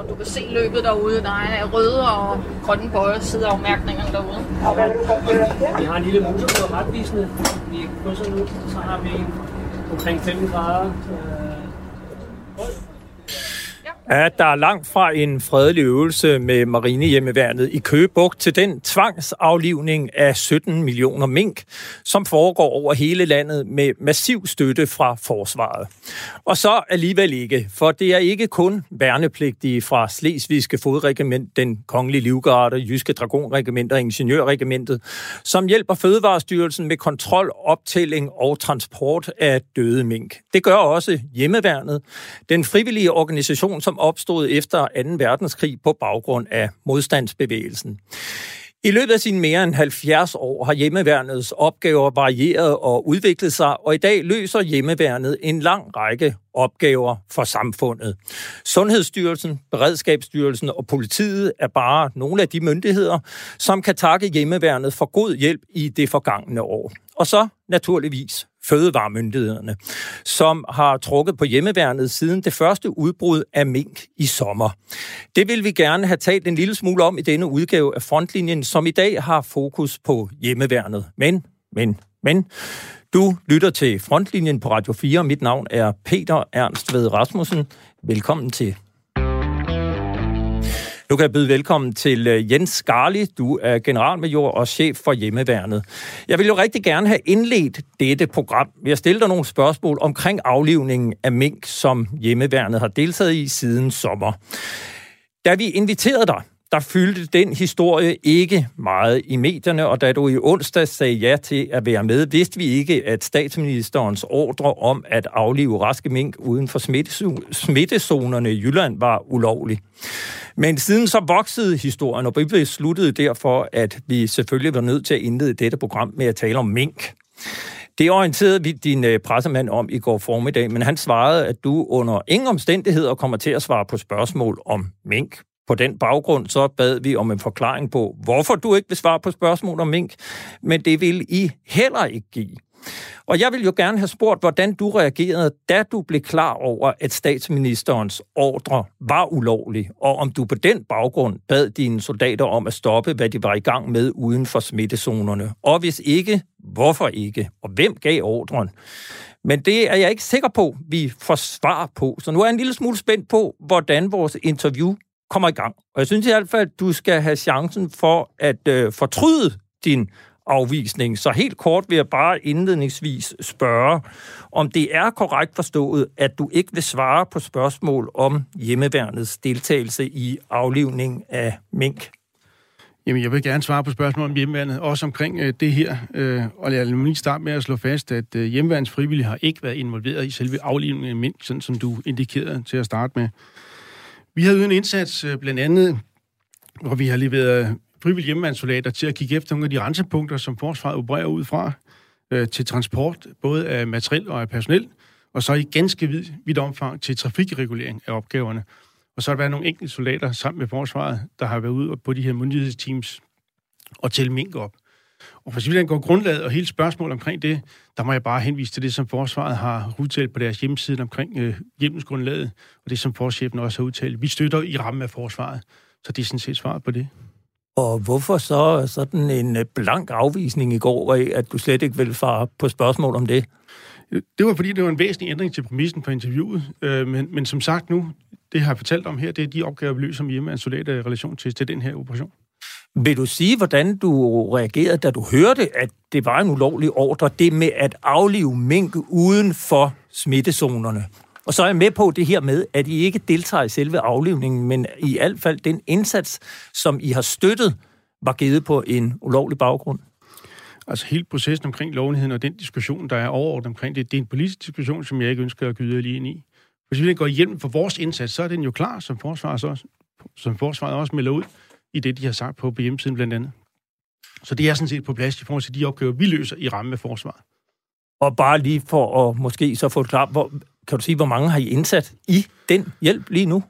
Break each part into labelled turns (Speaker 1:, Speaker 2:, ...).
Speaker 1: og du kan se løbet derude. Der er røde og grønne bøjer side af afmærkningerne derude.
Speaker 2: Vi har en lille motor på retvisende. Vi krydser nu, så har vi omkring 5 grader.
Speaker 3: At der er langt fra en fredelig øvelse med marinehjemmeværnet i Køgebugt til den tvangsaflivning af 17 millioner mink, som foregår over hele landet med massiv støtte fra forsvaret. Og så alligevel ikke, for det er ikke kun værnepligtige fra Slesvigske Fodregiment, den Kongelige Livgarde, Jyske Dragonregiment og Ingeniørregimentet, som hjælper Fødevarestyrelsen med kontrol, optælling og transport af døde mink. Det gør også hjemmeværnet, den frivillige organisation, som opstod efter 2. verdenskrig på baggrund af modstandsbevægelsen. I løbet af sine mere end 70 år har hjemmeværnets opgaver varieret og udviklet sig, og i dag løser hjemmeværnet en lang række opgaver for samfundet. Sundhedsstyrelsen, Beredskabsstyrelsen og politiet er bare nogle af de myndigheder, som kan takke hjemmeværnet for god hjælp i det forgangne år. Og så naturligvis fødevaremyndighederne, som har trukket på hjemmeværnet siden det første udbrud af mink i sommer. Det vil vi gerne have talt en lille smule om i denne udgave af Frontlinjen, som i dag har fokus på hjemmeværnet. Men, men, men, du lytter til Frontlinjen på Radio 4. Mit navn er Peter Ernst Ved Rasmussen. Velkommen til. Nu kan jeg byde velkommen til øh, Jens Skarli. Du er generalmajor og chef for hjemmeværnet. Jeg vil jo rigtig gerne have indledt dette program. Vi har stillet dig nogle spørgsmål omkring aflivningen af mink, som hjemmeværnet har deltaget i siden sommer. Da vi inviterede dig, der fyldte den historie ikke meget i medierne, og da du i onsdag sagde ja til at være med, vidste vi ikke, at statsministerens ordre om at aflive raske mink uden for smittezonerne i Jylland var ulovlig. Men siden så voksede historien, og vi besluttede derfor, at vi selvfølgelig var nødt til at indlede dette program med at tale om mink. Det orienterede vi din øh, pressemand om i går formiddag, men han svarede, at du under ingen omstændigheder kommer til at svare på spørgsmål om mink. På den baggrund så bad vi om en forklaring på, hvorfor du ikke vil svare på spørgsmål om mink, men det vil I heller ikke give. Og jeg vil jo gerne have spurgt, hvordan du reagerede, da du blev klar over, at statsministerens ordre var ulovlig, og om du på den baggrund bad dine soldater om at stoppe, hvad de var i gang med uden for smittezonerne. Og hvis ikke, hvorfor ikke? Og hvem gav ordren? Men det er jeg ikke sikker på, vi får svar på. Så nu er jeg en lille smule spændt på, hvordan vores interview kommer i gang. Og jeg synes i hvert fald, at du skal have chancen for at øh, fortryde din afvisning. Så helt kort vil jeg bare indledningsvis spørge, om det er korrekt forstået, at du ikke vil svare på spørgsmål om hjemmeværnets deltagelse i aflivning af mink.
Speaker 4: Jamen, jeg vil gerne svare på spørgsmål om hjemmeværnet, også omkring øh, det her. Øh, og jeg vil lige starte med at slå fast, at øh, hjemmeværens frivillige har ikke været involveret i selve aflivningen af mink, sådan som du indikerede til at starte med. Vi har ydet en indsats øh, blandt andet, hvor vi har leveret frivillige hjemmeværnssoldater til at kigge efter nogle af de rensepunkter, som forsvaret opererer ud fra, øh, til transport, både af materiel og af personel, og så i ganske vid, vidt omfang til trafikregulering af opgaverne. Og så har der været nogle enkelte soldater sammen med forsvaret, der har været ude på de her myndighedsteams og tælle mink op. Og for så går grundlaget og hele spørgsmålet omkring det, der må jeg bare henvise til det, som forsvaret har udtalt på deres hjemmeside omkring øh, hjemmelsgrundlaget, og det, som forchefen også har udtalt. Vi støtter i rammen af forsvaret, så det er sådan set svaret på det.
Speaker 3: Og hvorfor så sådan en øh, blank afvisning i går af, at du slet ikke vil svare på spørgsmål om det?
Speaker 4: Det var fordi, det var en væsentlig ændring til præmissen for interviewet. Øh, men, men som sagt nu, det har jeg fortalt om her, det er de opgaver, vi løser som hjemme soldater i relation til, til den her operation.
Speaker 3: Vil du sige, hvordan du reagerede, da du hørte, at det var en ulovlig ordre, det med at aflive mink uden for smittezonerne? Og så er jeg med på det her med, at I ikke deltager i selve aflivningen, men i hvert fald den indsats, som I har støttet, var givet på en ulovlig baggrund.
Speaker 4: Altså hele processen omkring lovligheden og den diskussion, der er overordnet omkring det, det er en politisk diskussion, som jeg ikke ønsker at gyde lige ind i. Hvis vi går hjem for vores indsats, så er den jo klar, som forsvaret også, som forsvaret også melder ud i det, de har sagt på, hjemmesiden blandt andet. Så det er sådan set på plads i forhold til de opgaver, vi løser i ramme med forsvaret.
Speaker 3: Og bare lige for at måske så få det klart, hvor, kan du sige, hvor mange har I indsat i den hjælp lige nu?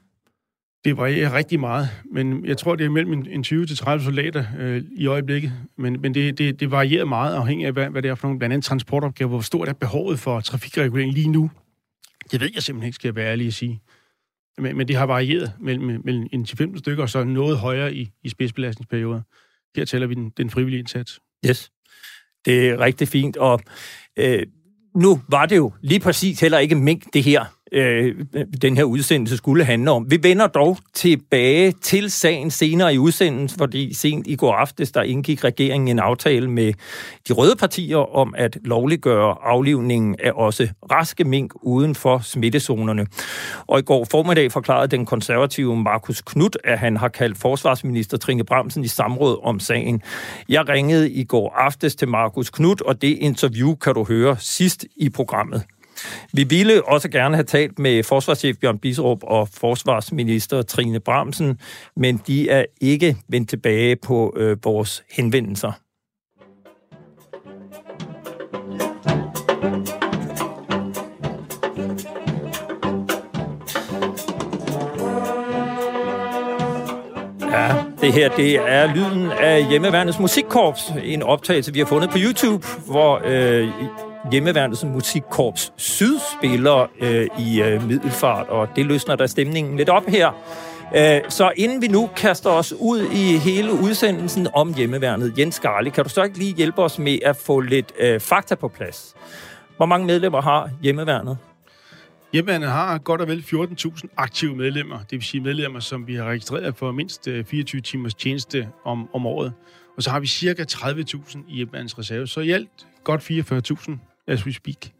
Speaker 4: Det varierer rigtig meget, men jeg tror, det er mellem en 20 til 30 soldater øh, i øjeblikket. Men, men det, det, det varierer meget afhængig af, hvad, hvad det er for nogle blandt andet transportopgaver. Hvor stort er behovet for trafikregulering lige nu? Det ved jeg simpelthen ikke, skal jeg være ærlig at sige men, men det har varieret mellem, mellem en 15 stykker og så noget højere i, i spidsbelastningsperioder. Her tæller vi den, den frivillige indsats.
Speaker 3: Yes, det er rigtig fint, og øh, nu var det jo lige præcis heller ikke mink, det her øh, den her udsendelse skulle handle om. Vi vender dog tilbage til sagen senere i udsendelsen, fordi sent i går aftes, der indgik regeringen en aftale med de røde partier om at lovliggøre aflivningen af også raske mink uden for smittezonerne. Og i går formiddag forklarede den konservative Markus Knudt, at han har kaldt forsvarsminister Trine Bramsen i samråd om sagen. Jeg ringede i går aftes til Markus Knudt, og det interview kan du høre sidst i programmet. Vi ville også gerne have talt med forsvarschef Bjørn Bisrup og forsvarsminister Trine Bramsen, men de er ikke vendt tilbage på øh, vores henvendelser. Ja, det her det er lyden af Hjemmeværnets Musikkorps. En optagelse, vi har fundet på YouTube, hvor øh, hjemmeværnets musikkorps Syd spiller øh, i øh, Middelfart, og det løsner der stemningen lidt op her. Øh, så inden vi nu kaster os ud i hele udsendelsen om hjemmeværnet, Jens Garli, kan du så ikke lige hjælpe os med at få lidt øh, fakta på plads? Hvor mange medlemmer har hjemmeværnet?
Speaker 4: Hjemmeværnet har godt og vel 14.000 aktive medlemmer, det vil sige medlemmer, som vi har registreret for mindst øh, 24 timers tjeneste om, om året. Og så har vi cirka 30.000 i hjemmeværnets reserve, så i alt godt 44.000 as we speak.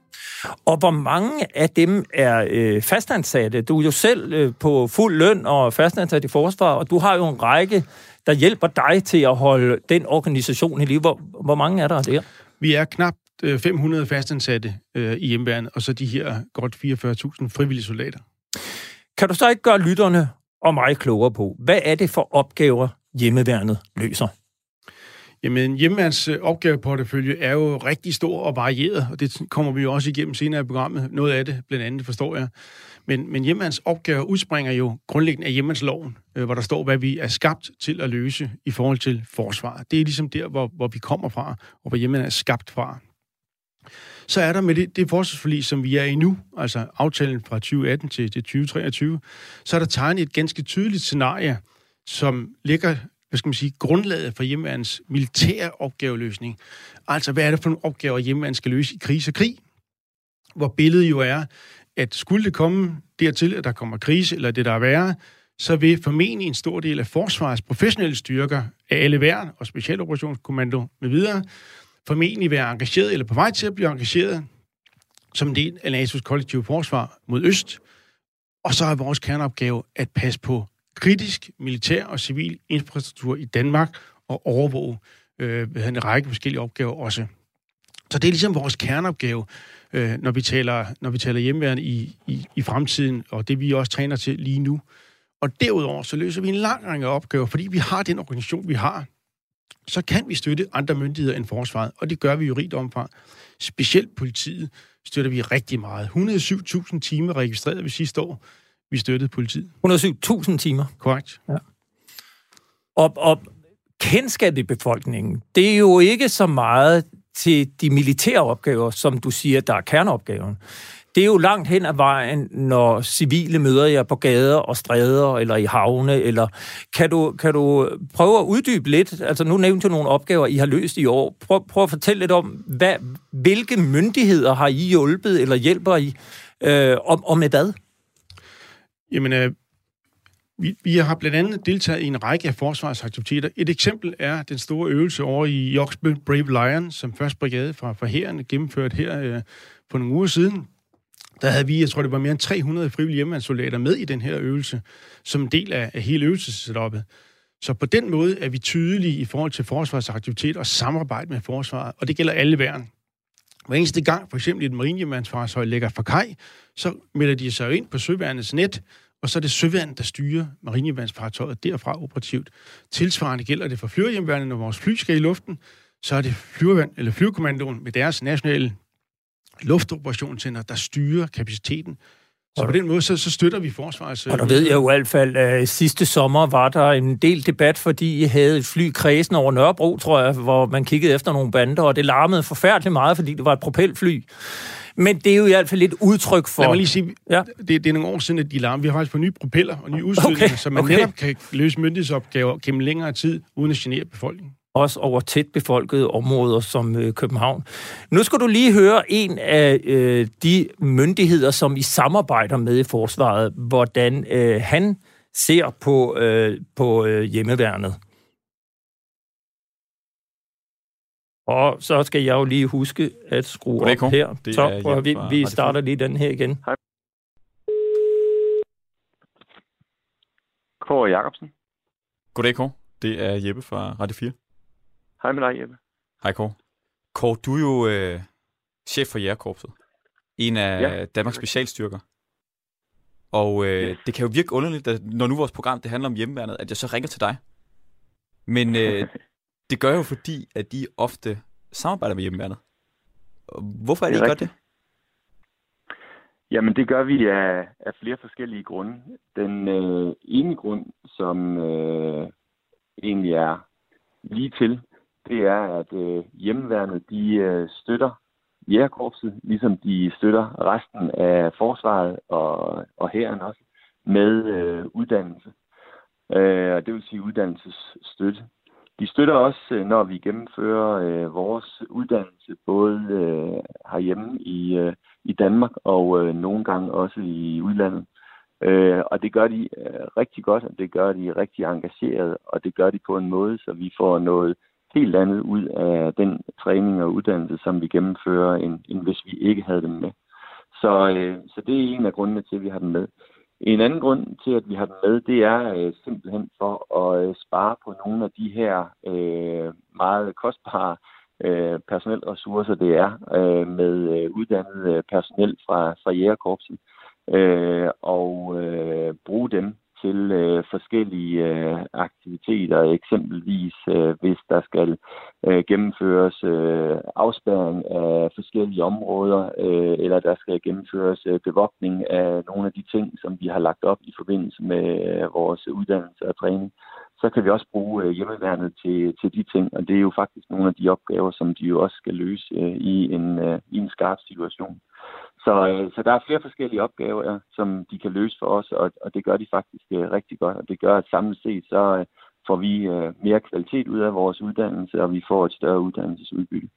Speaker 3: Og hvor mange af dem er øh, fastansatte? Du er jo selv øh, på fuld løn og fastansat i forsvar, og du har jo en række, der hjælper dig til at holde den organisation i live. Hvor, hvor mange er der der?
Speaker 4: Vi er knap 500 øh, fastansatte øh, i hjemmeværnet, og så de her godt 44.000 frivillige soldater.
Speaker 3: Kan du så ikke gøre lytterne og mig klogere på, hvad er det for opgaver, hjemmeværnet løser?
Speaker 4: Jamen, hjemmeværns øh, opgaveportefølje er jo rigtig stor og varieret, og det kommer vi jo også igennem senere i programmet. Noget af det, blandt andet, forstår jeg. Men, men hjemmeværns opgave udspringer jo grundlæggende af hjemmeværnsloven, øh, hvor der står, hvad vi er skabt til at løse i forhold til forsvar. Det er ligesom der, hvor, hvor vi kommer fra, og hvor hjemmeværnet er skabt fra. Så er der med det, det forsvarsforlig, som vi er i nu, altså aftalen fra 2018 til, til 2023, så er der tegnet et ganske tydeligt scenarie, som ligger hvad skal man sige, grundlaget for hjemmeværens militære opgaveløsning. Altså, hvad er det for nogle opgaver, hjemmeværn skal løse i krise og krig? Hvor billedet jo er, at skulle det komme dertil, at der kommer krise, eller det der er værre, så vil formentlig en stor del af forsvarets professionelle styrker af alle værn og specialoperationskommando med videre, formentlig være engageret eller på vej til at blive engageret som en del af NATO's kollektive forsvar mod øst. Og så er vores kerneopgave at passe på kritisk militær og civil infrastruktur i Danmark og overvåge øh, en række forskellige opgaver også. Så det er ligesom vores kerneopgave, øh, når, vi taler, når vi taler hjemmeværende i, i, i fremtiden, og det vi også træner til lige nu. Og derudover så løser vi en lang række opgaver, fordi vi har den organisation, vi har. Så kan vi støtte andre myndigheder end forsvaret, og det gør vi jo rigt omfang. Specielt politiet støtter vi rigtig meget. 107.000 timer registreret vi sidste år vi støttede politiet.
Speaker 3: 107.000 timer?
Speaker 4: Korrekt. Ja.
Speaker 3: Og, og kendskab i befolkningen, det er jo ikke så meget til de militære opgaver, som du siger, der er kerneopgaven. Det er jo langt hen ad vejen, når civile møder jer på gader og stræder, eller i havne, eller kan du, kan du prøve at uddybe lidt? Altså nu nævnte du nogle opgaver, I har løst i år. Prøv, prøv at fortælle lidt om, hvad, hvilke myndigheder har I hjulpet, eller hjælper I, øh, og, og med hvad?
Speaker 4: Jamen, øh, vi, vi har blandt andet deltaget i en række af forsvarsaktiviteter. Et eksempel er den store øvelse over i Joksbøl Brave Lion, som først brigade fra, fra herren gennemført her øh, for nogle uger siden. Der havde vi, jeg tror det var mere end 300 frivillige hjemmesoldater med i den her øvelse, som en del af, af hele øvelsessetuppet. Så på den måde er vi tydelige i forhold til forsvarsaktivitet og samarbejde med forsvaret, og det gælder alle værn. Hver eneste gang, for eksempel et marinehjemmandsfartøj lægger for kaj, så melder de sig ind på søværnets net, og så er det søværnet, der styrer marinehjemmandsfartøjet derfra operativt. Tilsvarende gælder det for flyverhjemværnet, når vores fly skal i luften, så er det flyvervand, eller flyvekommandoen med deres nationale luftoperationscenter, der styrer kapaciteten. Så på den måde, så, så støtter vi forsvaret.
Speaker 3: Og der ved jeg jo i hvert fald, at sidste sommer var der en del debat, fordi I havde et fly kredsen over Nørrebro, tror jeg, hvor man kiggede efter nogle bander, og det larmede forfærdeligt meget, fordi det var et propelfly. Men det er jo i hvert fald et udtryk for...
Speaker 4: Lad mig lige sige,
Speaker 3: Ja.
Speaker 4: det, det er nogle år siden, at de larm. Vi har faktisk på nye propeller og nye udstødninger,
Speaker 3: Okay,
Speaker 4: så man
Speaker 3: okay.
Speaker 4: netop kan løse myndighedsopgaver gennem længere tid, uden at genere befolkningen.
Speaker 3: også over tæt befolkede områder som øh, København. Nu skal du lige høre en af øh, de myndigheder, som I samarbejder med i forsvaret, hvordan øh, han ser på, øh, på øh, hjemmeværnet. Og så skal jeg jo lige huske at skrue
Speaker 5: Goddag,
Speaker 3: op her.
Speaker 5: Det
Speaker 3: så
Speaker 5: er
Speaker 3: prøv, vi, vi starter lige den her igen.
Speaker 6: Kåre Jacobsen.
Speaker 5: Goddag, Kåre. Det er Jeppe fra Radio 4.
Speaker 6: Hej med dig, Jeppe.
Speaker 5: Hej, Kåre. Kåre, du er jo øh, chef for Jægerkorpset. En af
Speaker 6: Ja.
Speaker 5: Danmarks specialstyrker. Og øh, det kan jo virke underligt, at når nu vores program det handler om hjemmeværnet, at jeg så ringer til dig. Men øh, det gør jo fordi, at de ofte samarbejder med hjemmeværnet. Hvorfor er det,
Speaker 6: Det er
Speaker 5: I gør det?
Speaker 6: Jamen, det gør vi af, af flere forskellige grunde. Den øh, ene grund, som øh, egentlig er lige til, det er, at øh, hjemmeværnet de øh, støtter jægerkorpset, ligesom de støtter resten af forsvaret og, og hæren også, med øh, uddannelse. Øh, og det vil sige uddannelsesstøtte. De støtter også, øh, når vi gennemfører øh, vores uddannelse, både øh, herhjemme i, øh, i Danmark og øh, nogle gange også i udlandet. Øh, og det gør de øh, rigtig godt, og det gør de rigtig engageret, og det gør de på en måde, så vi får noget helt andet ud af den træning og uddannelse, som vi gennemfører, end, end hvis vi ikke havde dem med. Så, øh, så det er en af grundene til, at vi har dem med. En anden grund til, at vi har dem med, det er øh, simpelthen for at øh, spare på nogle af de her øh, meget kostbare øh, personelressourcer, det er øh, med øh, uddannet øh, personel fra, fra jægerkorpset, øh, og øh, bruge dem til øh, forskellige øh, aktiviteter, eksempelvis øh, hvis der skal øh, gennemføres øh, afspæring af forskellige områder, øh, eller der skal gennemføres øh, bevogtning af nogle af de ting, som vi har lagt op i forbindelse med øh, vores uddannelse og træning, så kan vi også bruge øh, hjemmeværnet til, til de ting, og det er jo faktisk nogle af de opgaver, som de jo også skal løse øh, i, en, øh, i en skarp situation. Så, så der er flere forskellige opgaver, som de kan løse for os, og, og det gør de faktisk rigtig godt. Og det gør, at samlet set, så får vi mere kvalitet ud af vores uddannelse, og vi får et større uddannelsesudbytte.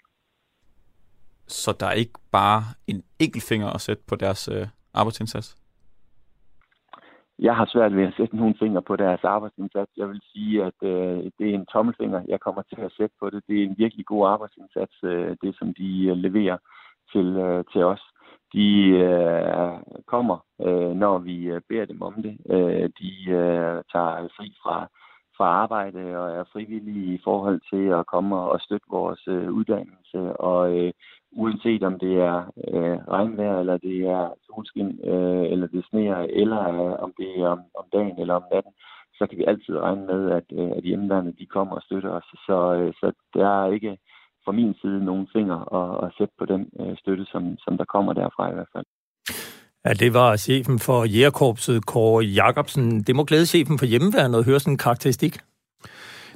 Speaker 5: Så der er ikke bare en enkelt finger at sætte på deres øh, arbejdsindsats?
Speaker 6: Jeg har svært ved at sætte nogle fingre på deres arbejdsindsats. Jeg vil sige, at øh, det er en tommelfinger, jeg kommer til at sætte på det. Det er en virkelig god arbejdsindsats, øh, det som de øh, leverer til, øh, til os. De øh, kommer, øh, når vi øh, beder dem om det. Øh, de øh, tager fri fra, fra arbejde og er frivillige i forhold til at komme og støtte vores øh, uddannelse. Og øh, uanset om det er øh, regnvejr, eller det er solskin, øh, eller det sneer, eller øh, om det er om, om dagen eller om natten, så kan vi altid regne med, at, øh, at hjemmeværende de kommer og støtter os. Så, øh, så der er ikke fra min side nogen finger at, at sætte på den øh, støtte, som, som der kommer derfra i hvert fald.
Speaker 3: Ja, det var chefen for Jægerkorpset, Kåre Jacobsen. Det må glæde chefen for hjemmeværnet at høre sådan en karakteristik.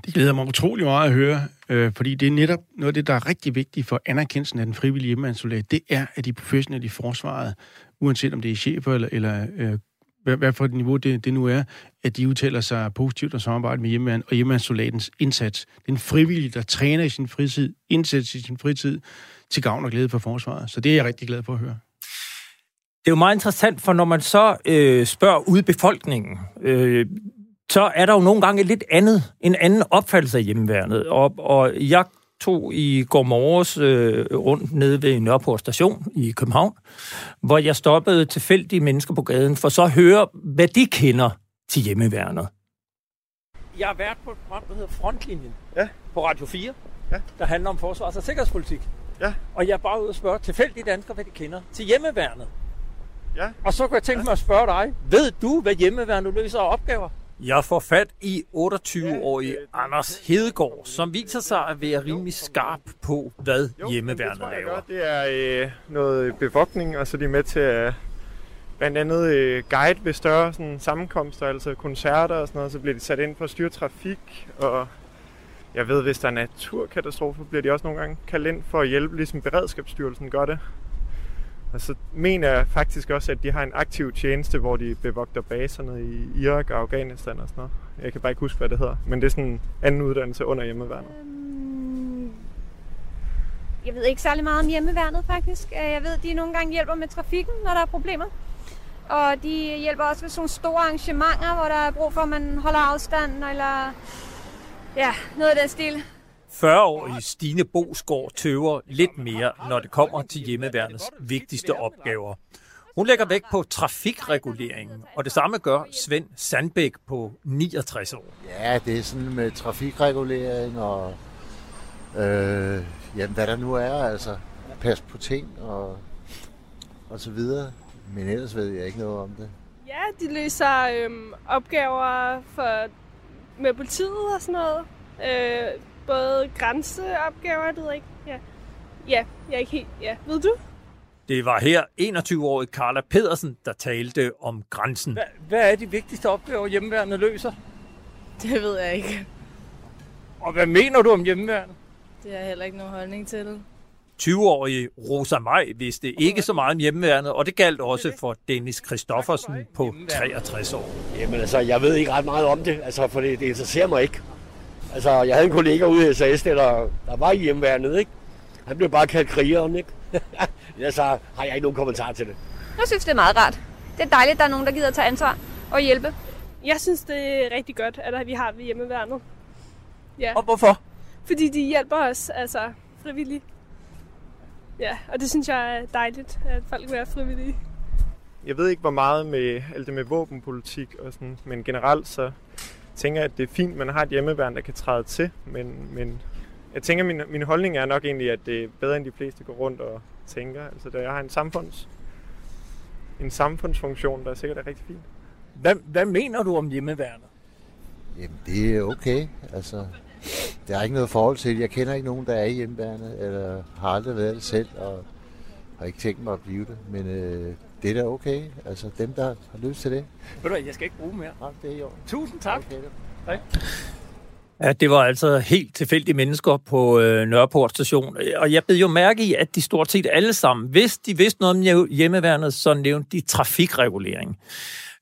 Speaker 4: Det glæder mig utrolig meget at høre, øh, fordi det er netop noget af det, der er rigtig vigtigt for anerkendelsen af den frivillige hjemmeværnssoldat. Det er, at de professionelle i forsvaret, uanset om det er chefer eller, eller øh, hvad, hvad for et niveau det, det nu er, at de udtaler sig positivt og samarbejder med hjemmeværende og hjemmeværnssoldatens indsats. Den frivillige, der træner i sin fritid, indsats i sin fritid, til gavn og glæde for forsvaret. Så det er jeg rigtig glad for at høre.
Speaker 3: Det er jo meget interessant, for når man så øh, spørger ud i befolkningen, øh, så er der jo nogle gange et lidt andet, en anden opfattelse af hjemmeværnet. Og, og jeg tog i går morges øh, rundt nede ved Nørreport station i København, hvor jeg stoppede tilfældige mennesker på gaden, for så at høre, hvad de kender til hjemmeværnet. Jeg har været på et program, der hedder Frontlinjen
Speaker 7: Ja.
Speaker 3: på Radio 4,
Speaker 7: Ja.
Speaker 3: der handler om forsvars- og sikkerhedspolitik.
Speaker 7: Ja.
Speaker 3: Og jeg er bare ude og spørge tilfældige danskere, hvad de kender til hjemmeværnet.
Speaker 7: Ja.
Speaker 3: Og så kunne jeg tænke mig at spørge dig, ved du, hvad hjemmeværnet løser af opgaver? Jeg får fat i 28-årige Anders Hedegaard, som viser sig at være rimelig skarp på, hvad hjemmeværnet
Speaker 7: det tror jeg
Speaker 3: laver.
Speaker 7: Det er øh, noget bevogtning, og så er de med til at blandt andet øh, guide ved større sådan, sammenkomster, altså koncerter og sådan noget, så bliver de sat ind for at styre trafik, og jeg ved, hvis der er naturkatastrofer, bliver de også nogle gange kaldt ind for at hjælpe, ligesom Beredskabsstyrelsen gør det. Og så mener jeg faktisk også, at de har en aktiv tjeneste, hvor de bevogter baserne i Irak og Afghanistan og sådan noget. Jeg kan bare ikke huske, hvad det hedder. Men det er sådan en anden uddannelse under hjemmeværnet.
Speaker 8: Øhm, Jeg ved ikke særlig meget om hjemmeværnet, faktisk. Øh, jeg ved, at de nogle gange hjælper med trafikken, når der er problemer. Og de hjælper også ved sådan nogle store arrangementer, hvor der er brug for, at man holder afstand, eller ja, noget af den stil.
Speaker 3: 40-årige Stine Bosgaard tøver lidt mere, når det kommer til hjemmeværnets vigtigste opgaver. Hun lægger vægt på trafikreguleringen, og det samme gør Svend Sandbæk på 69 år.
Speaker 9: Ja, det er sådan med trafikregulering og øh, jamen, hvad der nu er, altså pas på ting og, og så videre. Men ellers ved jeg ikke noget om det.
Speaker 10: Ja, de løser øhm, opgaver for, med politiet og sådan noget. Øh, både grænseopgaver, det ved jeg ikke. Ja. ja, jeg er ikke helt... Ja, ved du?
Speaker 3: Det var her 21-årige Carla Pedersen, der talte om grænsen. Hvad, hvad er de vigtigste opgaver, hjemmeværnet løser?
Speaker 11: Det ved jeg ikke.
Speaker 3: Og hvad mener du om hjemmeværnet?
Speaker 11: Det har jeg heller ikke nogen holdning til.
Speaker 3: 20-årige Rosa Maj vidste ikke så meget om hjemmeværnet, og det galt også for Dennis Christoffersen på 63 år.
Speaker 12: Jamen altså, jeg ved ikke ret meget om det, altså, for det, det interesserer mig ikke. Altså, jeg havde en kollega ude i SAS, der, der var i hjemmeværnet, ikke? Han blev bare kaldt krigeren, ikke? ja, så har jeg ikke nogen kommentar til det.
Speaker 8: Jeg synes, det er meget rart. Det er dejligt, at der er nogen, der gider tage ansvar og hjælpe.
Speaker 10: Jeg synes, det er rigtig godt, at vi har ved hjemmeværnet. Ja.
Speaker 3: Og hvorfor?
Speaker 10: Fordi de hjælper os, altså frivilligt. Ja, og det synes jeg er dejligt, at folk vil være frivillige.
Speaker 7: Jeg ved ikke, hvor meget med alt det med våbenpolitik og sådan, men generelt så tænker at det er fint, man har et hjemmeværn, der kan træde til, men, men jeg tænker, min, min holdning er nok egentlig, at det er bedre, end de fleste går rundt og tænker. Altså, der jeg har en samfunds, en samfundsfunktion, der er sikkert er rigtig fint.
Speaker 3: Hvad, hvad mener du om hjemmeværnet?
Speaker 9: Jamen, det er okay. Altså, der er ikke noget forhold til. Jeg kender ikke nogen, der er i hjemmeværnet, eller har aldrig været det selv, og har ikke tænkt mig at blive det. Men øh, det er da okay. Altså, dem, der har lyst til det.
Speaker 3: Ved du hvad, jeg skal ikke bruge mere.
Speaker 9: Nej, det er jo.
Speaker 3: Tusind tak.
Speaker 9: Okay,
Speaker 3: Hej. Ja, det var altså helt tilfældige mennesker på øh, Nørreport station. Og jeg blev jo mærke i, at de stort set alle sammen, hvis de vidste noget om hjemmeværnet, så nævnte de trafikregulering.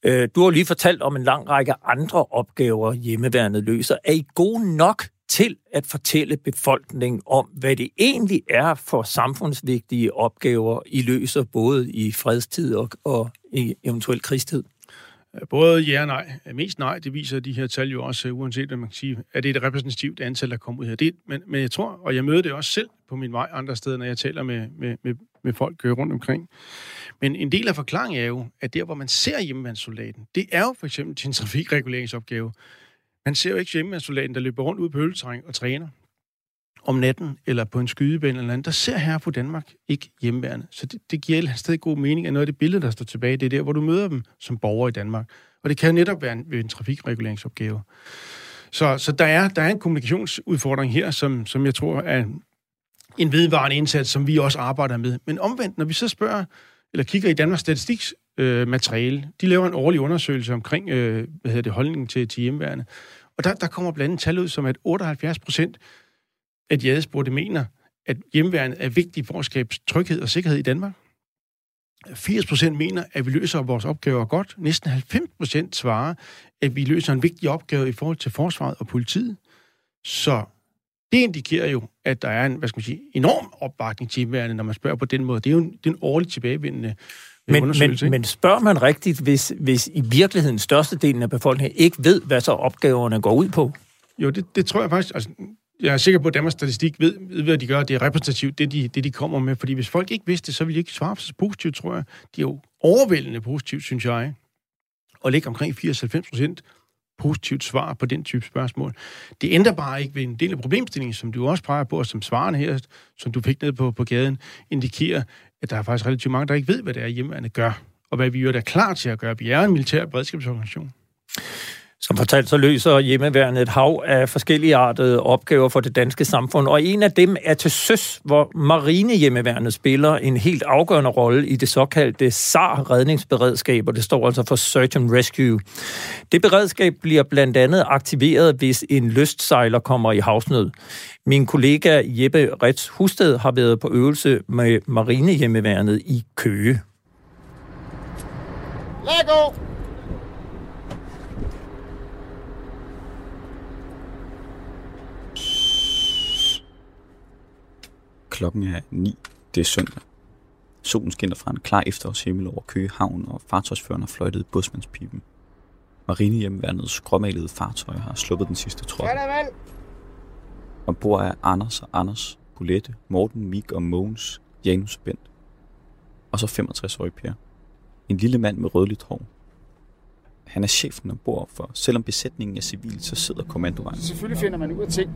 Speaker 3: Øh, du har lige fortalt om en lang række andre opgaver, hjemmeværnet løser. Er I gode nok til at fortælle befolkningen om, hvad det egentlig er for samfundsvigtige opgaver, I løser både i fredstid og, og i eventuel krigstid?
Speaker 4: Både ja og nej. Mest nej, det viser de her tal jo også, øh, uanset hvad man kan sige, at det er et repræsentativt antal, der kommer ud her. Det, men, men jeg tror, og jeg møder det også selv på min vej andre steder, når jeg taler med, med, med, med folk rundt omkring. Men en del af forklaringen er jo, at der, hvor man ser hjemmevandssoldaten, det er jo for eksempel til en trafikreguleringsopgave. Han ser jo ikke hjemmevandssoldaten, der løber rundt ud på høletræng og træner om natten, eller på en skydebane eller andet, der ser her på Danmark ikke hjemmeværende. Så det, det giver et sted god mening, at noget af det billede, der står tilbage, det er der, hvor du møder dem som borger i Danmark. Og det kan netop være en, en trafikreguleringsopgave. Så, så der, er, der er en kommunikationsudfordring her, som, som jeg tror er en vedvarende indsats, som vi også arbejder med. Men omvendt, når vi så spørger, eller kigger i Danmarks Statistiks øh, materiale, de laver en årlig undersøgelse omkring øh, hvad hedder det, holdningen til, til hjemmeværende. Og der, der kommer blandt andet tal ud, som at 78 procent af de adspurgte mener, at hjemmeværende er vigtigt for at skabe tryghed og sikkerhed i Danmark. 80 procent mener, at vi løser vores opgaver godt. Næsten 90 procent svarer, at vi løser en vigtig opgave i forhold til forsvaret og politiet. Så det indikerer jo, at der er en hvad skal man sige, enorm opbakning til hjemmeværnet, når man spørger på den måde. Det er jo en, det er en årligt tilbagevendende
Speaker 3: men,
Speaker 4: undersøgelse.
Speaker 3: Men, men spørger man rigtigt, hvis, hvis i virkeligheden størstedelen af befolkningen ikke ved, hvad så opgaverne går ud på?
Speaker 4: Jo, det, det tror jeg faktisk. Altså, jeg er sikker på, at Danmarks Statistik ved, ved, hvad de gør. Det er repræsentativt, det de, det de kommer med. Fordi hvis folk ikke vidste det, så ville de ikke svare så positivt, tror jeg. De er jo overvældende positivt, synes jeg. Og ligger omkring 80-90 procent positivt svar på den type spørgsmål. Det ændrer bare ikke ved en del af problemstillingen, som du også peger på, og som svarene her, som du fik ned på, på gaden, indikerer, at der er faktisk relativt mange, der ikke ved, hvad det er, hjemmeværende gør, og hvad vi jo er klar til at gøre. Vi er en militær beredskabsorganisation.
Speaker 3: Som fortalt, så løser hjemmeværende et hav af forskellige artede opgaver for det danske samfund, og en af dem er til søs, hvor marinehjemmeværnet spiller en helt afgørende rolle i det såkaldte SAR-redningsberedskab, og det står altså for Search and Rescue. Det beredskab bliver blandt andet aktiveret, hvis en lystsejler kommer i havsnød. Min kollega Jeppe Rets Husted har været på øvelse med marinehjemmeværnet i Køge.
Speaker 13: Lego!
Speaker 5: Klokken er 9. Det er søndag. Solen skinner fra en klar efterårshimmel over Køge Havn, og fartøjsføreren har fløjtet busmandspipen. Marinehjemmeværnets skråmalede fartøj har sluppet den sidste tråd. Ombord er Anders og Anders, Bolette, Morten, Mik og Mogens, Janus og Bent. Og så 65-årig Per. En lille mand med rødligt hår. Han er chefen ombord, for selvom besætningen er civil, så sidder kommandovejen.
Speaker 13: Selvfølgelig finder man ud af ting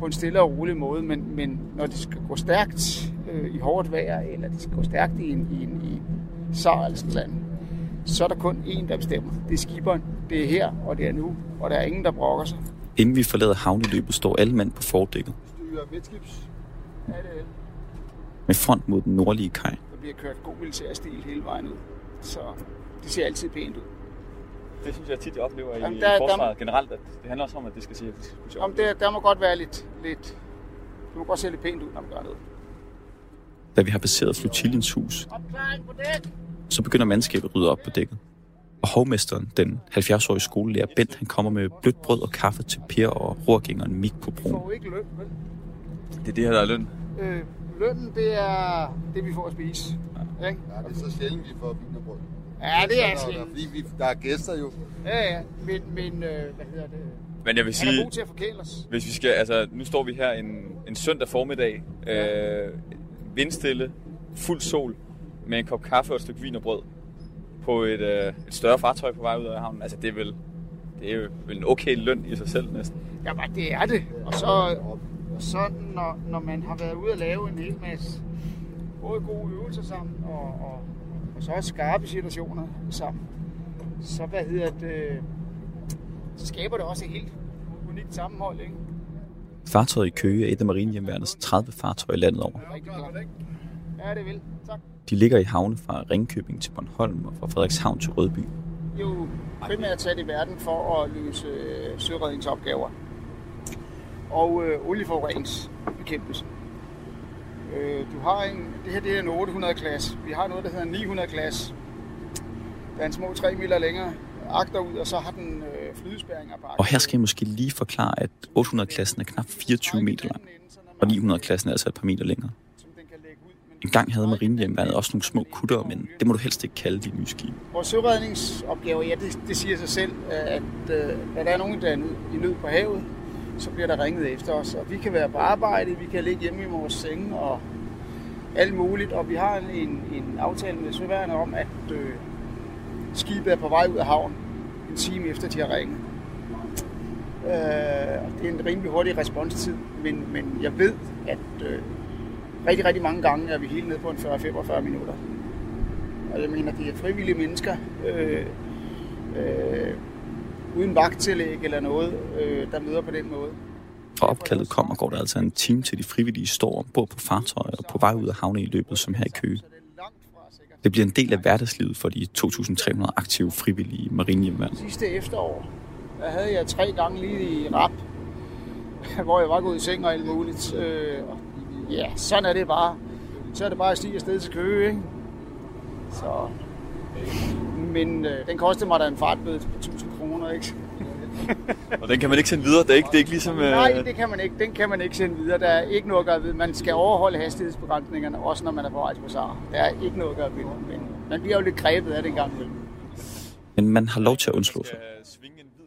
Speaker 13: på en stille og rolig måde, men, men når det skal gå stærkt øh, i hårdt vejr, eller det skal gå stærkt i en, i en, i en eller sådan noget, så er der kun én, der bestemmer. Det er skiberen. Det er her, og det er nu, og der er ingen, der brokker sig.
Speaker 5: Inden vi forlader havneløbet, står alle mand på fordækket
Speaker 13: Styrer midtskibs. Ja, det er
Speaker 5: med front mod den nordlige kaj.
Speaker 13: Der bliver kørt god militær stil hele vejen ud. Så det ser altid pænt ud.
Speaker 5: Det synes jeg tit, jeg oplever
Speaker 13: Jamen, i der- forsvaret der-
Speaker 5: generelt, at det handler også om, at det skal se,
Speaker 13: Om der, der må godt være lidt, lidt... Det må godt se lidt pænt ud, når man gør noget.
Speaker 5: Da vi har passeret flotiliens hus, så begynder mandskabet at rydde op på dækket. Og hovmesteren, den 70-årige skolelærer Bent, han kommer med blødt brød og kaffe til Per og rorgængeren Mik på broen.
Speaker 13: får jo ikke løn, vel?
Speaker 5: Det er det her, der er løn.
Speaker 13: Øh, lønnen, det er det, vi får at spise. Ja. Ikke?
Speaker 14: Ja, det er så sjældent, vi får vinerbrød.
Speaker 13: Ja, det er
Speaker 14: Så der-
Speaker 13: sjældent.
Speaker 14: Fordi vi, der er gæster jo.
Speaker 13: Ja, ja. Men, men øh, hvad hedder det?
Speaker 15: Men jeg vil
Speaker 13: Han er
Speaker 15: sige,
Speaker 13: god til at forkæle os.
Speaker 15: hvis vi skal, altså nu står vi her en, en søndag formiddag, øh, vindstille, fuld sol, med en kop kaffe og et stykke vin og brød på et, øh, et større fartøj på vej ud af havnen. Altså det er vel, det er jo vel en okay løn i sig selv næsten.
Speaker 13: Jamen, det er det. Og så, og så når, når man har været ude og lave en hel masse både gode øvelser sammen, og, og, og så også skarpe situationer sammen, så hvad hedder det, så skaber det også et helt unikt sammenhold, ikke?
Speaker 5: Fartøjet i Køge er et af marinehjemmeværnets 30 fartøjer landet over.
Speaker 13: Ja, det vil. Tak.
Speaker 5: De ligger i havne fra Ringkøbing til Bornholm og fra Frederikshavn til Rødby.
Speaker 13: Jo primært sat i verden for at løse øh, søredningsopgaver og øh, olieforureningsbekæmpelse. Øh, du har en, det her det er en 800-klasse. Vi har noget, der hedder en 900-klasse. Der er en små 3 meter længere agterud, og så har den øh, flydespærringer på
Speaker 5: Og her skal jeg måske lige forklare, at 800-klassen er knap 24 meter lang, og 900-klassen er altså et par meter længere. En gang havde marinehjemmeværnet også nogle små kutter, men det må du helst ikke kalde de nye skibe.
Speaker 13: Vores søredningsopgave, ja, det, det siger sig selv, at øh, når der er nogen, der er i nød på havet, så bliver der ringet efter os. Og vi kan være på arbejde, vi kan ligge hjemme i vores senge og alt muligt. Og vi har en, en, aftale med søværende om, at øh, skibet er på vej ud af havn en time efter, de har ringet. Øh, det er en rimelig hurtig responstid, men, men jeg ved, at øh, rigtig, rigtig mange gange er vi helt nede på en 40-45 minutter. Og jeg mener, det er frivillige mennesker, øh, øh, uden vagttillæg eller noget, øh, der møder på den måde.
Speaker 5: Fra opkaldet kommer går der altså en time til de frivillige står ombord på fartøjer og på vej ud af havne i løbet, som her i Køge. Det bliver en del af hverdagslivet for de 2.300 aktive frivillige marinehjemmeværn.
Speaker 13: Sidste efterår, der havde jeg tre gange lige i rap, hvor jeg var gået i seng og alt muligt. Øh, ja, sådan er det bare. Så er det bare at stige afsted til Køge, ikke? Så... Men øh, den kostede mig da en fartbøde på 1000 kroner, ikke?
Speaker 15: Og den kan man ikke sende videre. Det er ikke, det er ikke ligesom... Øh,
Speaker 13: Nej, det kan man ikke. Den kan man ikke sende videre. Der er ikke noget at gøre ved. Man skal overholde hastighedsbegrænsningerne, også når man er på vej til Bazaar. Der er ikke noget at gøre ved. Men man bliver jo lidt grebet af det en gang imellem.
Speaker 5: Men man har lov til at undslå sig.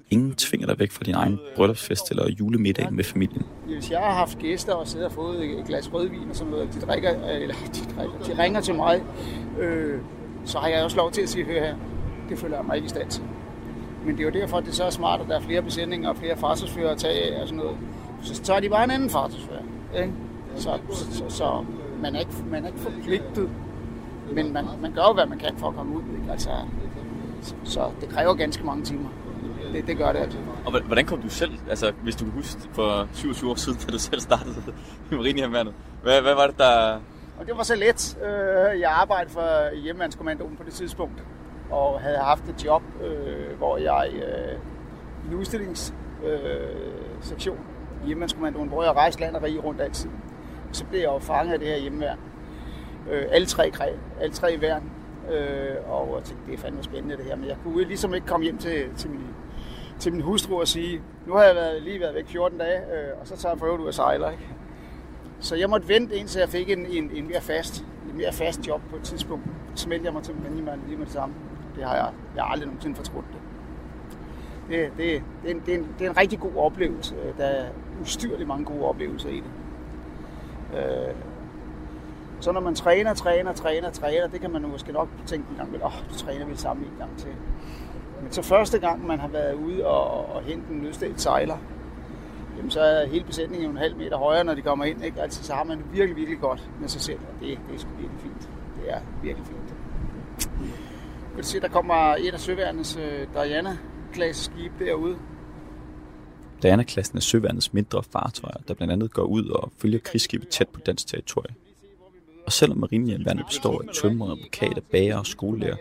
Speaker 5: Ingen tvinger dig væk fra din egen bryllupsfest eller julemiddag med familien.
Speaker 13: Hvis jeg har haft gæster og sidder og fået et glas rødvin og sådan noget, de, drikker, eller de, drikker, de ringer til mig, øh, så har jeg også lov til at sige, hør her, det føler jeg mig ikke i stand til. Men det er jo derfor, at det så er smart, at der er flere besætninger og flere fartøjsfører at tage af og sådan noget. Så tager de bare en anden fartøjsfører. Ikke? Så, så, så man, er ikke, man er ikke forpligtet, men man, man gør jo, hvad man kan for at komme ud. Ikke? Altså, så, så det kræver ganske mange timer. det, det gør det altså.
Speaker 15: Og hvordan kom du selv, altså hvis du kan huske for 27 år siden, da du selv startede i Marinehjemmeværnet, hvad, hvad var det, der...
Speaker 13: Og det var så let. Øh, Jeg arbejdede for hjemmeværnskommandoen på det tidspunkt, og havde haft et job, øh, hvor jeg øh, i en udstillingssektion øh, i hjemmeværnskommandoen, hvor jeg rejste land og rige rundt altid. Så blev jeg jo fanget af det her hjemmeværn. Øh, Alle tre, greb, alle tre værn. Øh, Og jeg tænkte, det er fandme spændende det her. Men jeg kunne ligesom ikke komme hjem til, til, min, til min hustru og sige, nu har jeg været, lige været væk 14 dage, øh, og så tager jeg for ud og sejler. Ikke? Så jeg måtte vente, indtil jeg fik en, en, en mere fast, en mere fast job på et tidspunkt. Så meldte jeg mig til Manimand lige med det samme. Det har jeg, jeg har aldrig nogensinde fortrudt det. Det, det, det, er en, det, er en, det er en rigtig god oplevelse. Øh, der er ustyrligt mange gode oplevelser i det. Øh, så når man træner, træner, træner, træner, det kan man måske nok tænke en gang, åh, oh, du træner vi sammen en gang til. Men så første gang, man har været ude og, og hente en nødstedt sejler, jamen så er hele besætningen en halv meter højere, når de kommer ind. Ikke? Altså, så har man det virkelig, virkelig godt med sig selv, og det, det er sgu virkelig fint. Det er virkelig fint. Kan se, der kommer et af søværnets uh, Diana-klasse skib derude.
Speaker 5: Diana-klassen er søværnets mindre fartøjer, der blandt andet går ud og følger krigsskibet tæt på dansk territorie. Og selvom marinehjemmeværnet består af tømrere, advokater, bager og skolelærer,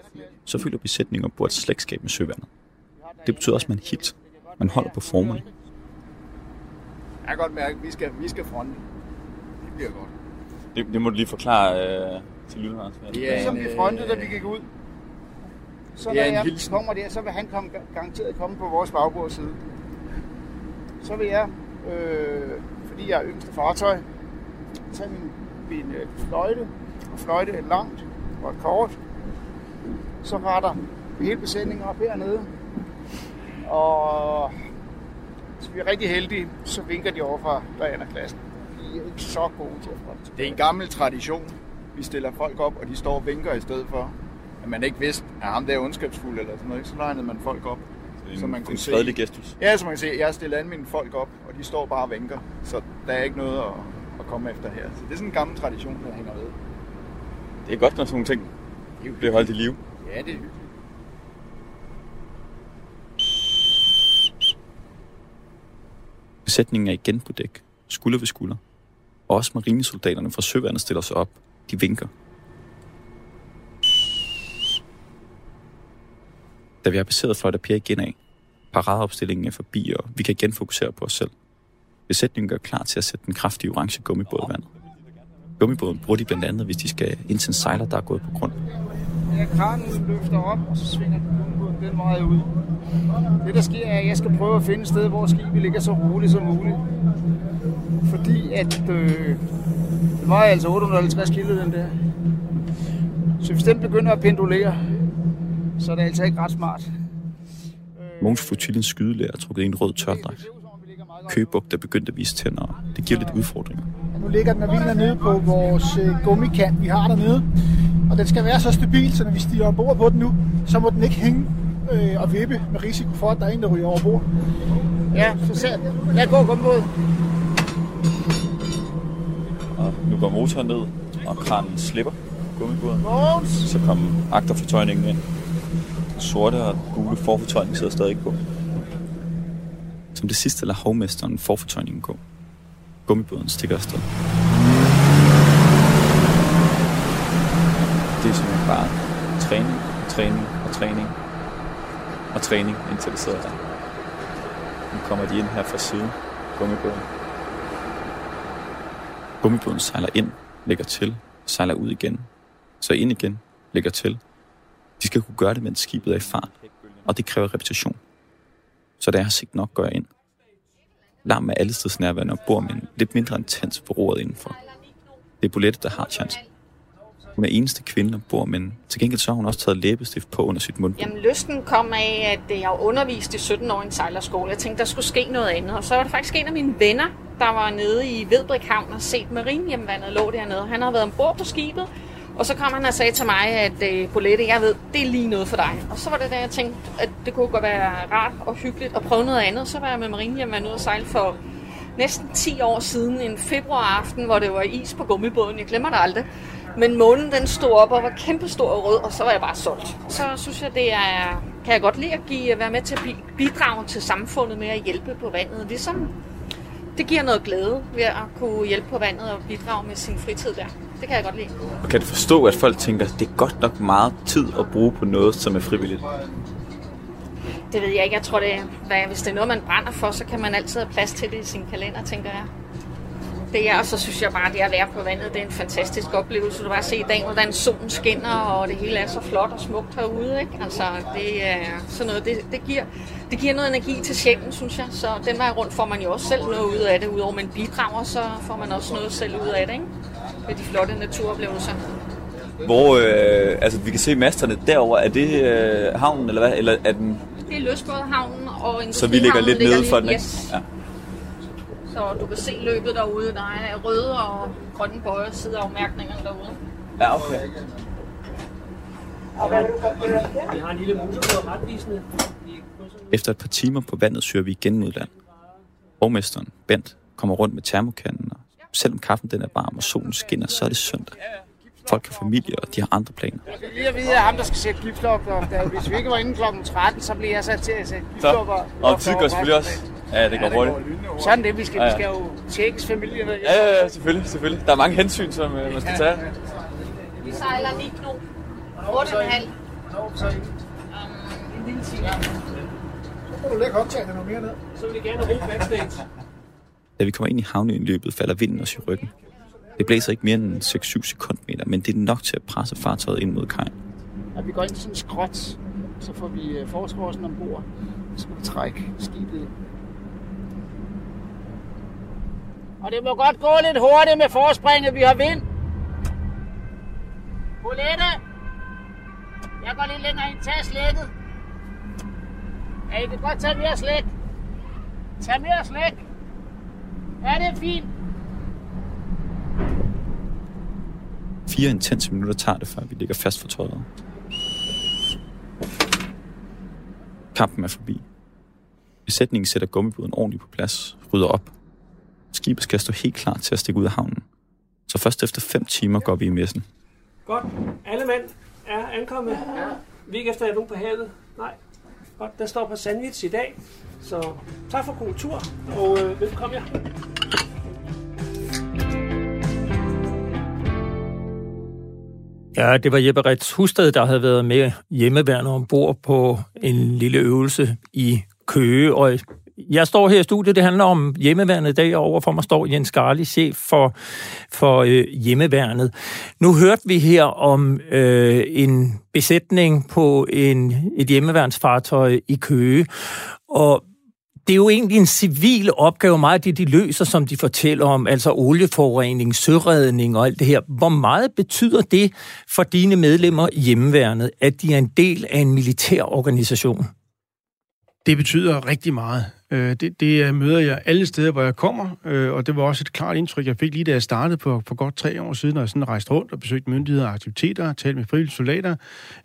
Speaker 5: så følger besætningen ombord et slægtskab med søværnet. Det betyder også, at man helt. Man holder på formerne.
Speaker 13: Jeg kan godt mærke, at vi skal, vi skal fronte. Det bliver godt.
Speaker 15: Det, det må du lige forklare øh, til lytteren.
Speaker 13: Det er ligesom vi frontede, da vi gik ud. Så når
Speaker 15: en
Speaker 13: jeg
Speaker 15: hilsen.
Speaker 13: kommer der, så vil han komme, garanteret komme på vores bagbordside. Så vil jeg, øh, fordi jeg er yngste fartøj, tage min, min øh, fløjte, og fløjte et langt og et kort. Så retter hele besætningen op hernede. Og hvis vi er rigtig heldige, så vinker de over fra Diana-klassen. De er ikke så gode til at.
Speaker 16: Det er en gammel tradition. Vi stiller folk op, og de står og vinker i stedet for. At man ikke vidste, at ham der er ondskabsfuld eller sådan noget. ikke? Så legnede man folk op.
Speaker 15: en-
Speaker 16: så man
Speaker 15: en
Speaker 16: kunne se.
Speaker 15: fredelig gestus.
Speaker 16: Ja, så man kan se, jeg har stillet alle mine folk op, og de står bare og vinker. Så der er ikke noget at, at komme efter her. Så det er sådan en gammel tradition, der hænger ved.
Speaker 15: Det er godt, når sådan nogle ting bliver holdt i live.
Speaker 16: Ja, det er hyggeligt.
Speaker 5: Besætningen er igen på dæk, skulder ved skulder. Og også marinesoldaterne fra søværnet stiller sig op. De vinker. Da vi har passeret fløjter Per igen af, paradeopstillingen er forbi, og vi kan igen fokusere på os selv. Besætningen gør klar til at sætte den kraftige orange gummibåd i vandet. Gummibåden bruger de blandt andet, hvis de skal ind til en sejler, der er gået på grund.
Speaker 13: Ja, kranen løfter op, og så svinger gummibåden den vej ud. Det, der sker, er, at jeg skal prøve at finde et sted, hvor skibet ligger så roligt som muligt. Fordi at øh, det vejer altså 850 kilo, den der. Så hvis den begynder at pendulere, så er det altså ikke ret smart.
Speaker 5: Mogens Flotillens skydelærer er trukket i en rød tørdragt. Køgebugt er begyndt at vise tænder, det giver lidt udfordringer.
Speaker 17: Nu ligger den og hviler nede på vores øh, gummikant, vi har dernede. Og den skal være så stabil, så når vi stiger ombord på den nu, så må den ikke hænge øh, og vippe med risiko for, at der er en, der ryger over bord.
Speaker 13: Ja, så ser Lad gå, gummibåd.
Speaker 15: Og nu går motoren ned, og kranen slipper gummibåden. Så kommer agterfortøjningen ind. Sorte og gule forfortøjning sidder stadig på.
Speaker 5: Som det sidste lader hovmesteren forfortøjningen gå. Gummibåden stikker afsted.
Speaker 15: Det er simpelthen bare træning, træning og træning. Og træning, indtil det sidder der. Nu kommer de ind her fra siden. Gummibåden.
Speaker 5: Gummibåden sejler ind, lægger til, sejler ud igen, så ind igen, lægger til. De skal kunne gøre det, mens skibet er i fart, og det kræver repetition. Så da jeg har set nok, går jeg ind. Larm er alle steds nærværende og bor med en lidt mindre intens på roret indenfor. Det er Bolette, der har chancen. Hun er eneste kvinde og bor, men til gengæld så har hun også taget læbestift på under sit mund.
Speaker 1: Jamen, lysten kom af, at øh, jeg underviste i 17 år i en sejlerskole. Jeg tænkte, der skulle ske noget andet. Og så var det faktisk en af mine venner, der var nede i Vedbrik Havn og set marinehjemvandet lå dernede. Han havde været ombord på skibet, og så kom han og sagde til mig, at øh, Bolette, jeg ved, det er lige noget for dig. Og så var det da, jeg tænkte, at det kunne godt være rart og hyggeligt at prøve noget andet. Så var jeg med marinehjemvandet ude og sejle for næsten 10 år siden, en februaraften, hvor det var is på gummibåden. Jeg glemmer det aldrig. Men månen den stod op og var kæmpestor og rød, og så var jeg bare solgt. Så synes jeg, det er kan jeg godt lide at give, være med til at bidrage til samfundet med at hjælpe på vandet. Ligesom det giver noget glæde ved at kunne hjælpe på vandet og bidrage med sin fritid der. Det kan jeg godt lide.
Speaker 5: Og kan du forstå, at folk tænker, at det er godt nok meget tid at bruge på noget, som er frivilligt?
Speaker 1: Det ved jeg ikke. Jeg tror, det er, hvad, hvis det er noget, man brænder for, så kan man altid have plads til det i sin kalender, tænker jeg. Det er, og så synes jeg bare, at det at være på vandet, det er en fantastisk oplevelse. Du bare se i dag, hvordan solen skinner, og det hele er så flot og smukt herude. Ikke? Altså, det er sådan noget, det, det, giver, det giver noget energi til sjælen, synes jeg. Så den vej rundt får man jo også selv noget ud af det. Udover man bidrager, så får man også noget selv ud af det. Ikke? Med de flotte naturoplevelser.
Speaker 5: Hvor, øh, altså vi kan se masterne derover Er det øh, havnen, eller hvad? Eller er den...
Speaker 1: Det er Løsbådehavnen og
Speaker 5: Så vi ligger lidt nede for den?
Speaker 1: Yes. Ja. Så du kan se løbet derude. Der er røde og grønne bøjer side af derude.
Speaker 5: Ja, okay.
Speaker 2: Vi har en lille motorbåd retvisende.
Speaker 5: Efter et par timer på vandet søger vi igen mod land. Borgmesteren, Bent, kommer rundt med termokanden, og selvom kaffen den er varm og solen skinner, så er det søndag. Folk har familie, og de har andre planer.
Speaker 13: Jeg skal lige at vide, at ham, der skal sætte giftlokker, hvis vi ikke var inde kl. 13, så bliver jeg sat til at sætte giftlokker.
Speaker 5: Og tid går selvfølgelig også. Ja, det går hurtigt.
Speaker 13: Sådan det, vi skal, ja, ja. vi skal jo tjekkes familien.
Speaker 5: Ja, ja, ja, selvfølgelig, selvfølgelig. Der er mange hensyn, som uh, man skal tage.
Speaker 1: Vi sejler 9 knop. 8,5. En lille time.
Speaker 17: Så må du lægge håndtagene noget mere ned.
Speaker 2: Så vil jeg gerne ro backstage.
Speaker 5: Da vi kommer ind i havneindløbet, falder vinden os i ryggen. Det blæser ikke mere end 6-7 sekundmeter, men det er nok til at presse fartøjet ind mod kajen.
Speaker 13: Ja, vi går ind i sådan en skråt, så får vi øh, forskorsen ombord, så kan vi trække skibet. Og det må godt gå lidt hurtigt med forspringet, vi har vind. Bolette! Jeg går lidt længere ind, tag slækket. Ja, I kan godt tage mere slæk. Tag mere slæk. Ja, det er fint.
Speaker 5: Fire intense minutter tager det, før vi ligger fast for tøjet. Kampen er forbi. Besætningen sætter gummibåden ordentligt på plads, rydder op. Skibet skal stå helt klar til at stikke ud af havnen. Så først efter 5 timer går vi i messen.
Speaker 2: Godt. Alle mænd er ankommet. Ja. Vi er ikke efter, nogen på havet. Nej. Godt. Der står på sandwich i dag. Så tak for god tur, og øh, velkommen jer.
Speaker 3: Ja, det var Jeppe Rets Husted, der havde været med hjemmeværende ombord på en lille øvelse i Køge. Og jeg står her i studiet, det handler om hjemmeværnet i dag, og overfor mig står Jens Garli, chef for, for øh, hjemmeværnet. Nu hørte vi her om øh, en besætning på en, et hjemmeværnsfartøj i Køge, og det er jo egentlig en civil opgave, meget det de løser, som de fortæller om, altså olieforurening, søredning og alt det her. Hvor meget betyder det for dine medlemmer i hjemmeværnet, at de er en del af en militær organisation?
Speaker 4: Det betyder rigtig meget. Øh, det, det øh, møder jeg alle steder, hvor jeg kommer, øh, og det var også et klart indtryk, jeg fik lige da jeg startede på, for godt tre år siden, når jeg sådan rejste rundt og besøgte myndigheder og aktiviteter, talte med frivillige soldater,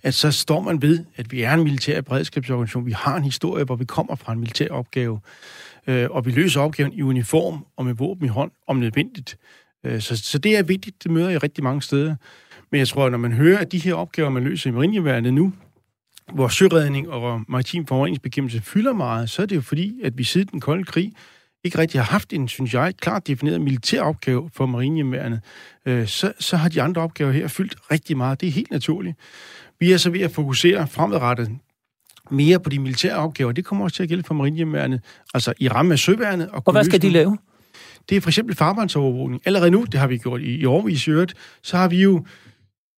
Speaker 4: at så står man ved, at vi er en militær beredskabsorganisation. Vi har en historie, hvor vi kommer fra en militær opgave, øh, og vi løser opgaven i uniform og med våben i hånd, om nødvendigt. Øh, så, så det er vigtigt, det møder jeg rigtig mange steder. Men jeg tror, at når man hører, at de her opgaver, man løser i marinjeværnet nu, hvor søredning og maritim forureningsbekæmpelse fylder meget, så er det jo fordi, at vi siden den kolde krig ikke rigtig har haft en, synes jeg, klart defineret militær opgave for marinehjemmeværnet, øh, så, så har de andre opgaver her fyldt rigtig meget. Det er helt naturligt. Vi er så ved at fokusere fremadrettet mere på de militære opgaver. Det kommer også til at gælde for marinehjemmeværnet, altså i ramme af søværnet.
Speaker 3: Og, og hvad skal de lave?
Speaker 4: Det er for eksempel farvandsovervågning. Allerede nu, det har vi gjort i, i årvis i øvrigt, så har vi jo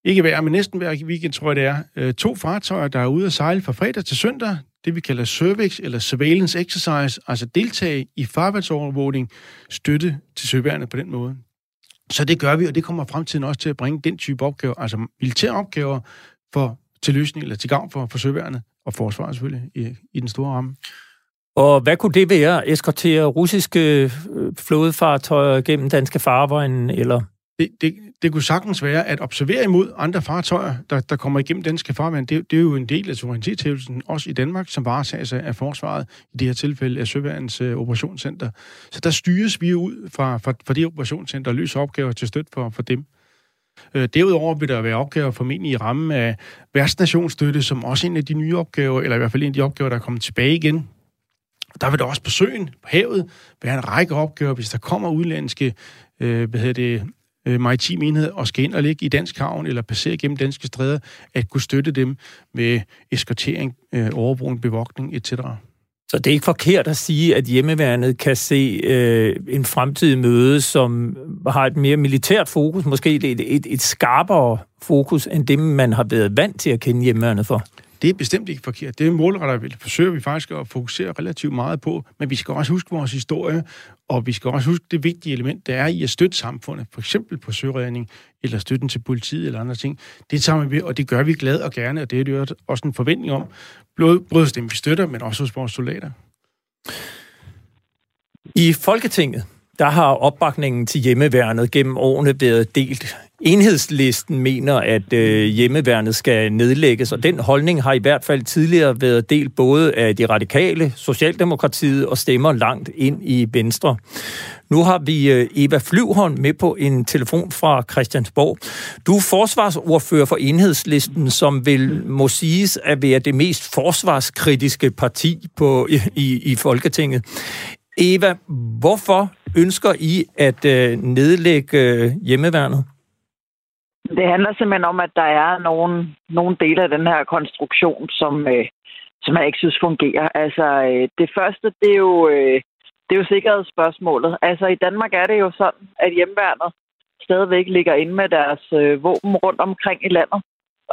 Speaker 4: ikke hver, men næsten hver weekend, tror jeg det er, øh, to fartøjer, der er ude at sejle fra fredag til søndag, det vi kalder service eller surveillance exercise, altså deltage i farvandsovervågning, støtte til søværnet på den måde. Så det gør vi, og det kommer fremtiden også til at bringe den type opgaver, altså militære opgaver for, til løsning eller til gavn for, for søværnet og forsvaret selvfølgelig i, i den store ramme.
Speaker 3: Og hvad kunne det være? Eskortere russiske øh, flådefartøjer gennem danske farvejen, eller
Speaker 4: det, det, det kunne sagtens være at observere imod andre fartøjer, der, der kommer igennem danske farvand. Det, det er jo en del af suverænitetshævelsen, også i Danmark, som varetages af forsvaret, i det her tilfælde af Søværens uh, øh, operationscenter. Så der styres vi ud fra, fra, fra det operationscenter og løser opgaver til støtte for, for dem. Øh, derudover vil der være opgaver formentlig i rammen af værtsnationsstøtte, som også er en af de nye opgaver, eller i hvert fald en af de opgaver, der er kommet tilbage igen. Der vil der også på søen, på havet, være en række opgaver, hvis der kommer udlandske øh, hvad hedder det, øh, maritim enhed og skal ind og ligge i dansk havn eller passere gennem danske stræder, at kunne støtte dem med eskortering, øh, overvågning, bevogtning etc.
Speaker 3: Så det er ikke forkert at sige, at hjemmeværnet kan se øh, en fremtidig møde, som har et mere militært fokus, måske et, et, et skarpere fokus, end det, man har været vant til at kende hjemmeværnet for.
Speaker 4: Det er bestemt ikke forkert. Det er målretter, vi forsøger vi faktisk at fokusere relativt meget på, men vi skal også huske vores historie, og vi skal også huske det vigtige element, der er i at støtte samfundet, for eksempel på søredning, eller støtten til politiet eller andre ting. Det tager vi, og det gør vi glad og gerne, og det er det også en forventning om, både hos dem, vi støtter, men også hos vores soldater.
Speaker 3: I Folketinget, der har opbakningen til hjemmeværnet gennem årene været delt. Enhedslisten mener, at øh, hjemmeværnet skal nedlægges, og den holdning har i hvert fald tidligere været delt både af de radikale, Socialdemokratiet og stemmer langt ind i Venstre. Nu har vi øh, Eva Flyvholm med på en telefon fra Christiansborg. Du er forsvarsordfører for Enhedslisten, som vil må siges at være det mest forsvarskritiske parti på, i, i, i Folketinget. Eva, hvorfor ønsker I at øh, nedlægge øh, hjemmeværnet?
Speaker 18: Det handler simpelthen om, at der er nogle, nogle dele af den her konstruktion, som, øh, som jeg ikke synes fungerer. Altså, øh, det første, det er jo, øh, det er jo sikkerhedsspørgsmålet. Altså, i Danmark er det jo sådan, at hjemmeværnet stadigvæk ligger inde med deres øh, våben rundt omkring i landet.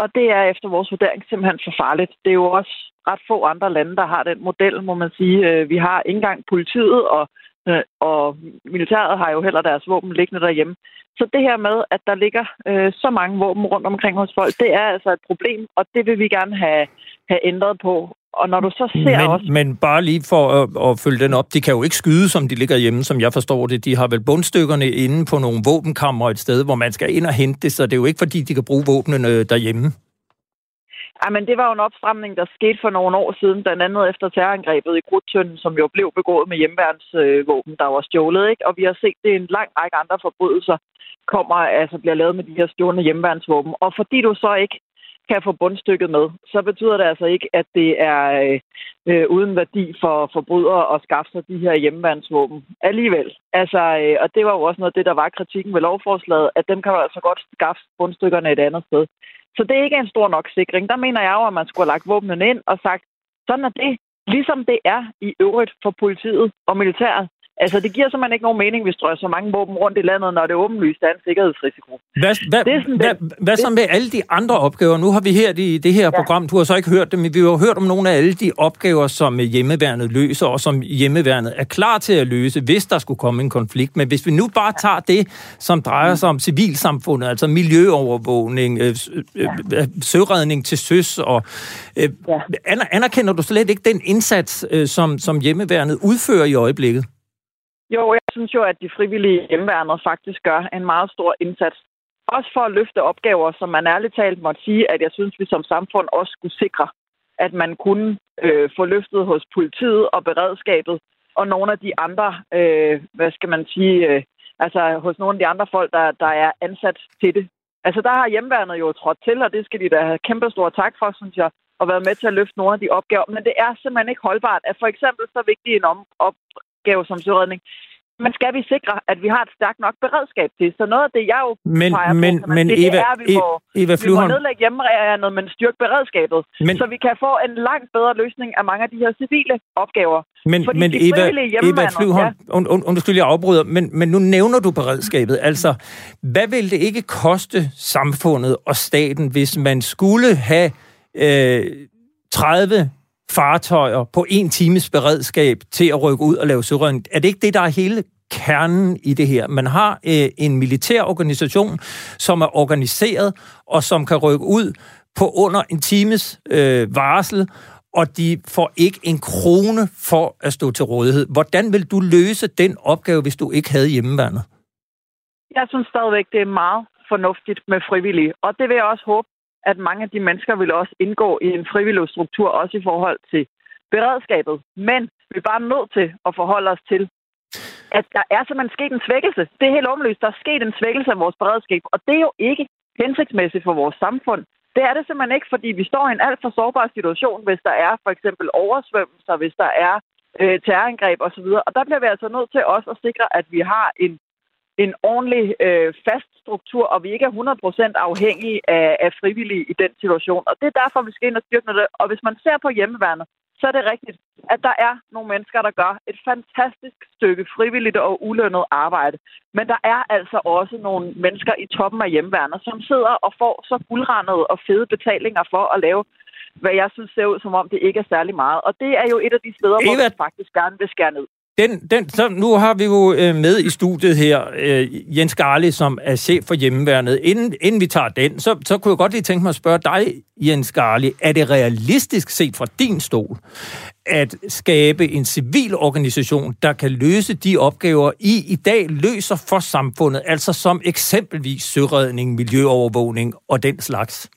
Speaker 18: Og det er efter vores vurdering simpelthen for farligt. Det er jo også ret få andre lande, der har den model, må man sige. Øh, vi har ikke engang politiet, og, øh, og militæret har jo heller deres våben liggende derhjemme. Så det her med, at der ligger øh, så mange våben rundt omkring hos folk, det er altså et problem, og det vil vi gerne have, have ændret på. Og når du så ser
Speaker 3: men,
Speaker 18: også...
Speaker 3: Men bare lige for at, at følge den op, de kan jo ikke skyde, som de ligger hjemme, som jeg forstår det. De har vel bundstykkerne inde på nogle våbenkammer et sted, hvor man skal ind og hente det, så det er jo ikke fordi, de kan bruge våbnene derhjemme.
Speaker 18: Jamen, det var jo en opstramning, der skete for nogle år siden, blandt andet efter terrorangrebet i Grudtønden, som jo blev begået med hjemmeværnsvåben, øh, der var stjålet. Ikke? Og vi har set det en lang række andre forbrydelser, kommer, altså bliver lavet med de her stjålne hjemmeværnsvåben. Og fordi du så ikke kan få bundstykket med, så betyder det altså ikke, at det er øh, øh uden værdi for forbrydere at skaffe sig de her hjemmeværnsvåben alligevel. Altså, øh, og det var jo også noget af det, der var kritikken ved lovforslaget, at dem kan du altså godt skaffe bundstykkerne et andet sted. Så det er ikke en stor nok sikring. Der mener jeg jo, at man skulle have lagt våbnene ind og sagt, sådan er det, ligesom det er i øvrigt for politiet og militæret. Altså, det giver simpelthen ikke nogen mening, hvis der er så mange våben rundt i landet, når det åbenlyst er en sikkerhedsrisiko.
Speaker 3: Hvad, hvad, det er sådan, hvad, det, hvad så med alle de andre opgaver? Nu har vi her i det her ja. program, du har så ikke hørt dem, men vi har jo hørt om nogle af alle de opgaver, som hjemmeværnet løser, og som hjemmeværnet er klar til at løse, hvis der skulle komme en konflikt. Men hvis vi nu bare tager det, som drejer sig om civilsamfundet, altså miljøovervågning, øh, øh, ja. søredning til søs, og øh, ja. anerkender du slet ikke den indsats, øh, som, som hjemmeværnet udfører i øjeblikket?
Speaker 18: Jo, jeg synes jo, at de frivillige hjemmeværnet faktisk gør en meget stor indsats. Også for at løfte opgaver, som man ærligt talt måtte sige, at jeg synes, vi som samfund også skulle sikre, at man kunne øh, få løftet hos politiet og beredskabet og nogle af de andre, øh, hvad skal man sige, øh, altså hos nogle af de andre folk, der, der er ansat til det. Altså der har hjemmeværnet jo trådt til, og det skal de da have kæmpe stor tak for, synes jeg, og været med til at løfte nogle af de opgaver. Men det er simpelthen ikke holdbart, at for eksempel så vigtig en om, op, opgave som søredning. Men skal vi sikre, at vi har et stærkt nok beredskab til? Så noget af det, jeg jo
Speaker 3: men,
Speaker 18: peger
Speaker 3: men,
Speaker 18: på,
Speaker 3: men
Speaker 18: det,
Speaker 3: Eva,
Speaker 18: det er, at vi må,
Speaker 3: Eva
Speaker 18: vi må nedlægge hjemmerænet, men styrke beredskabet. Men, så vi kan få en langt bedre løsning af mange af de her civile opgaver.
Speaker 3: Men,
Speaker 18: Fordi
Speaker 3: men Eva, Eva Flyvholm,
Speaker 18: ja.
Speaker 3: und, und, undskyld, jeg afbryder, men, men nu nævner du beredskabet. Altså, hvad vil det ikke koste samfundet og staten, hvis man skulle have øh, 30 fartøjer på en times beredskab til at rykke ud og lave søredning. Er det ikke det, der er hele kernen i det her? Man har øh, en militær organisation, som er organiseret og som kan rykke ud på under en times øh, varsel, og de får ikke en krone for at stå til rådighed. Hvordan vil du løse den opgave, hvis du ikke havde hjemmeværnet?
Speaker 18: Jeg synes stadigvæk, det er meget fornuftigt med frivillige, og det vil jeg også håbe, at mange af de mennesker vil også indgå i en frivillig struktur, også i forhold til beredskabet. Men vi er bare nødt til at forholde os til, at der er simpelthen sket en svækkelse. Det er helt åbenlyst. Der er sket en svækkelse af vores beredskab, og det er jo ikke hensigtsmæssigt for vores samfund. Det er det simpelthen ikke, fordi vi står i en alt for sårbar situation, hvis der er for eksempel oversvømmelser, hvis der er øh, terrorangreb osv. Og der bliver vi altså nødt til også at sikre, at vi har en, en ordentlig øh, fast struktur, og vi ikke er 100% afhængige af, af frivillige i den situation. Og det er derfor, vi skal ind og styrke det. Og hvis man ser på hjemmeværnet, så er det rigtigt, at der er nogle mennesker, der gør et fantastisk stykke frivilligt og ulønnet arbejde. Men der er altså også nogle mennesker i toppen af hjemmeværnet, som sidder og får så guldrendede og fede betalinger for at lave hvad jeg synes ser ud som om, det ikke er særlig meget. Og det er jo et af de steder, Eva, hvor vi faktisk gerne vil skære ned.
Speaker 3: Den, den, så nu har vi jo øh, med i studiet her øh, Jens Garli, som er chef for hjemmeværnet. Inden, inden vi tager den, så, så kunne jeg godt lige tænke mig at spørge dig, Jens Garli, er det realistisk set fra din stol, at skabe en civil organisation, der kan løse de opgaver, I i dag løser for samfundet, altså som eksempelvis søredning, miljøovervågning og den slags?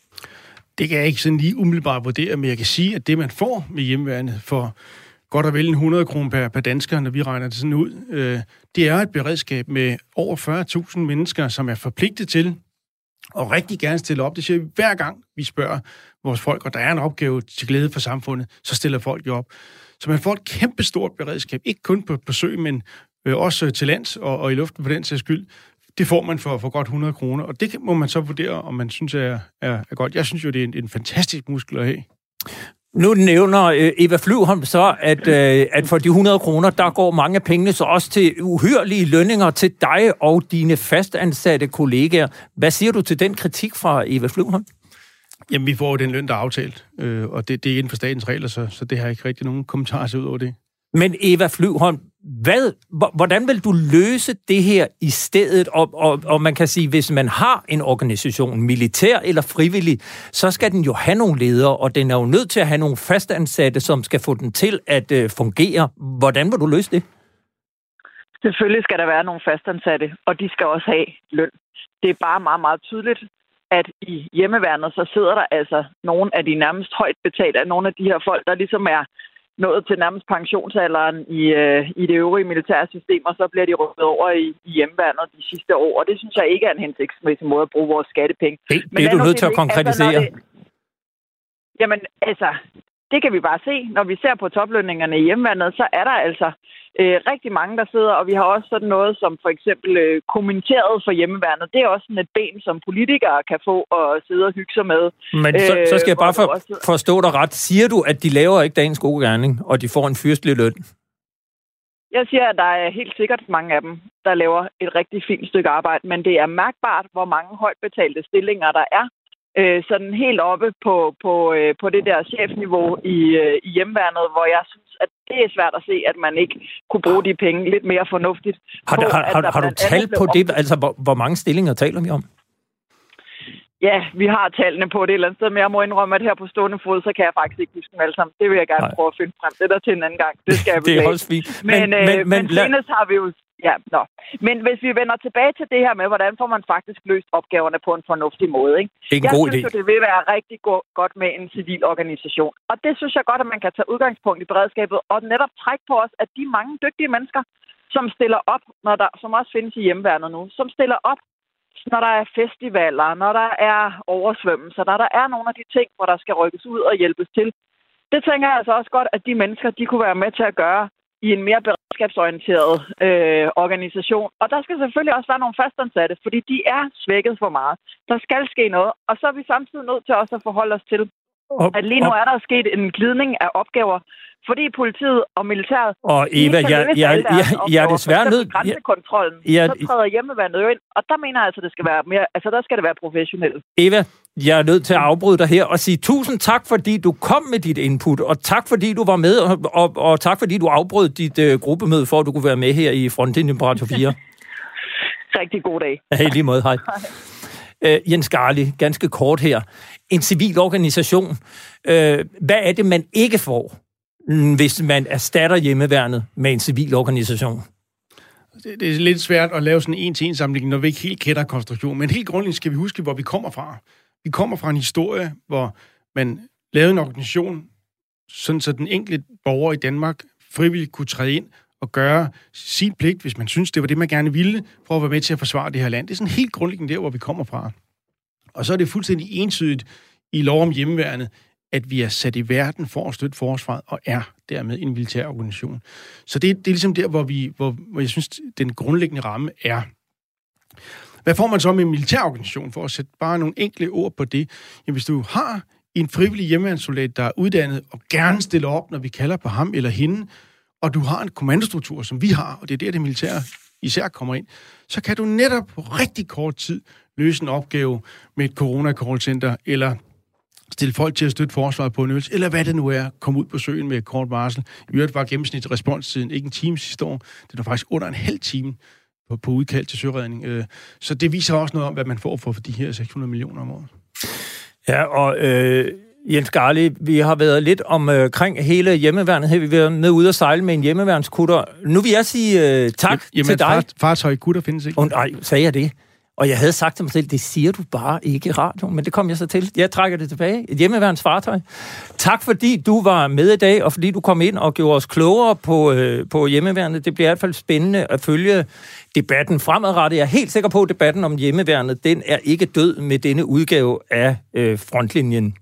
Speaker 4: Det kan jeg ikke sådan lige umiddelbart vurdere, men jeg kan sige, at det, man får med hjemmeværnet for godt og vel en 100 kroner per, per dansker, når vi regner det sådan ud, øh, det er et beredskab med over 40.000 mennesker, som er forpligtet til og rigtig gerne stille op. Det siger vi hver gang, vi spørger vores folk, og der er en opgave til glæde for samfundet, så stiller folk jo op. Så man får et kæmpe stort beredskab, ikke kun på, på sø, men øh, også til lands og, og i luften for den sags skyld. Det får man for, for godt 100 kroner, og det må man så vurdere, om man synes er, er, er godt. Jeg synes jo, det er en, en fantastisk muskel at have.
Speaker 3: Nu nævner øh, Eva Flyvholm så, at, øh, at for de 100 kroner, der går mange af pengene så også til uhyrlige lønninger til dig og dine fastansatte kollegaer. Hvad siger du til den kritik fra Eva Flyvholm?
Speaker 4: Jamen, vi får jo den løn, der er aftalt, øh, og det, det er inden for statens regler, så, så det har jeg ikke rigtig nogen kommentarer ud over det.
Speaker 3: Men Eva Flyvholm, hvad, hvordan vil du løse det her i stedet? Og, og, og man kan sige, hvis man har en organisation, militær eller frivillig, så skal den jo have nogle ledere, og den er jo nødt til at have nogle fastansatte, som skal få den til at øh, fungere. Hvordan vil du løse det?
Speaker 18: Selvfølgelig skal der være nogle fastansatte, og de skal også have løn. Det er bare meget, meget tydeligt, at i hjemmeværnet, så sidder der altså nogle af de nærmest højt betalte, nogle af de her folk, der ligesom er nået til nærmest pensionsalderen i, øh, i det øvrige militære system, og så bliver de rykket over i, i hjemmeværnet de sidste år. Og det synes jeg ikke er en hensigtsmæssig måde at bruge vores skattepenge.
Speaker 3: Det, Men det er du nødt til at konkretisere. Altså, det,
Speaker 18: jamen, altså, det kan vi bare se. Når vi ser på toplønningerne i hjemmeværnet, så er der altså øh, rigtig mange, der sidder, og vi har også sådan noget som for eksempel øh, kommenteret for hjemmeværnet. Det er også sådan et ben, som politikere kan få og sidde og hygge sig med.
Speaker 3: Men så, så skal jeg bare for, forstå dig ret. Siger du, at de laver ikke dagens gode gerning, og de får en fyrstelig løn?
Speaker 18: Jeg siger, at der er helt sikkert mange af dem, der laver et rigtig fint stykke arbejde, men det er mærkbart, hvor mange højt betalte stillinger der er, øh, sådan helt oppe på, på, øh, på det der chefniveau i, øh, i hjemværnet, hvor jeg synes, det er svært at se, at man ikke kunne bruge de penge lidt mere fornuftigt.
Speaker 3: Har, på, har, har, har du talt på det? Altså, hvor, hvor mange stillinger taler vi om?
Speaker 18: Ja, vi har tallene på det et eller andet sted, men jeg må indrømme, at her på stående fod, så kan jeg faktisk ikke huske dem alle sammen. Det vil jeg gerne Nej. prøve at finde frem. Det der til en anden gang. Det skal jeg
Speaker 3: Det er også fint.
Speaker 18: Men, men, men, øh, men, men senest har vi jo Ja, nå. Men hvis vi vender tilbage til det her med, hvordan får man faktisk løst opgaverne på en fornuftig måde, ikke?
Speaker 3: En
Speaker 18: jeg
Speaker 3: god
Speaker 18: synes
Speaker 3: idé.
Speaker 18: jo, det vil være rigtig go- godt med en civil organisation. Og det synes jeg godt, at man kan tage udgangspunkt i beredskabet, og netop trække på os, at de mange dygtige mennesker, som stiller op, når der, som også findes i hjemmeværnet nu, som stiller op, når der er festivaler, når der er oversvømmelser, når der er nogle af de ting, hvor der skal rykkes ud og hjælpes til. Det tænker jeg altså også godt, at de mennesker, de kunne være med til at gøre i en mere beredskabsorienteret øh, organisation. Og der skal selvfølgelig også være nogle fastansatte, fordi de er svækket for meget. Der skal ske noget, og så er vi samtidig nødt til også at forholde os til, at lige nu er der sket en glidning af opgaver, fordi politiet og militæret
Speaker 3: og Eva, jeg, jeg,
Speaker 18: deres
Speaker 3: jeg, jeg er desværre nødt...
Speaker 18: Grænsekontrollen,
Speaker 3: jeg-
Speaker 18: så træder hjemmeværnet jo ind, og der mener jeg altså, det skal være mere, altså der skal det være professionelt.
Speaker 3: Eva, jeg er nødt til at afbryde dig her og sige tusind tak, fordi du kom med dit input, og tak, fordi du var med, og, og, og tak, fordi du afbrød dit uh, gruppemøde, for at du kunne være med her i Frontlinjen på Radio 4.
Speaker 18: Rigtig god dag.
Speaker 3: Ja, i lige måde, hej. Uh, Jens Garli, ganske kort her. En civil organisation. Uh, hvad er det, man ikke får, mm, hvis man erstatter hjemmeværnet med en civil organisation?
Speaker 4: Det, det er lidt svært at lave sådan en en-til-en sammenligning, når vi ikke helt kender konstruktionen. Men helt grundlæggende skal vi huske, hvor vi kommer fra. Vi kommer fra en historie, hvor man lavede en organisation, sådan så den enkelte borger i Danmark frivilligt kunne træde ind og gøre sin pligt, hvis man synes, det var det, man gerne ville, for at være med til at forsvare det her land. Det er sådan helt grundlæggende der, hvor vi kommer fra. Og så er det fuldstændig entydigt i lov om hjemmeværnet, at vi er sat i verden for at støtte forsvaret, og er dermed en militær organisation. Så det, det er ligesom der, hvor, vi, hvor, hvor jeg synes, den grundlæggende ramme er. Hvad får man så med en militær organisation, for at sætte bare nogle enkle ord på det? Jamen, hvis du har en frivillig hjemmeværnssoldat, der er uddannet og gerne stiller op, når vi kalder på ham eller hende, og du har en kommandostruktur, som vi har, og det er der, det militære især kommer ind, så kan du netop på rigtig kort tid løse en opgave med et corona-callcenter, eller stille folk til at støtte forsvaret på en øvelse, eller hvad det nu er, komme ud på søen med et kort varsel. I øvrigt var gennemsnit responstiden ikke en time sidste år, det var faktisk under en halv time på, på udkald til søredning. Øh, så det viser også noget om, hvad man får for de her 600 millioner om året.
Speaker 3: Ja, og øh, Jens Garli, vi har været lidt omkring øh, hele hjemmeværnet her. Vi har været med ude og sejle med en hjemmeværnskutter. Nu vil jeg sige øh, tak
Speaker 4: Jamen,
Speaker 3: til dig.
Speaker 4: Far, fartøj kutter findes ikke.
Speaker 3: Oh, nej, sagde jeg det? Og jeg havde sagt til mig selv, det siger du bare ikke i radioen, men det kom jeg så til. Jeg trækker det tilbage. Et hjemmeværens fartøj. Tak fordi du var med i dag, og fordi du kom ind og gjorde os klogere på, øh, på hjemmeværnet. Det bliver i hvert fald spændende at følge debatten fremadrettet. Jeg er helt sikker på, at debatten om hjemmeværnet, den er ikke død med denne udgave af øh, frontlinjen.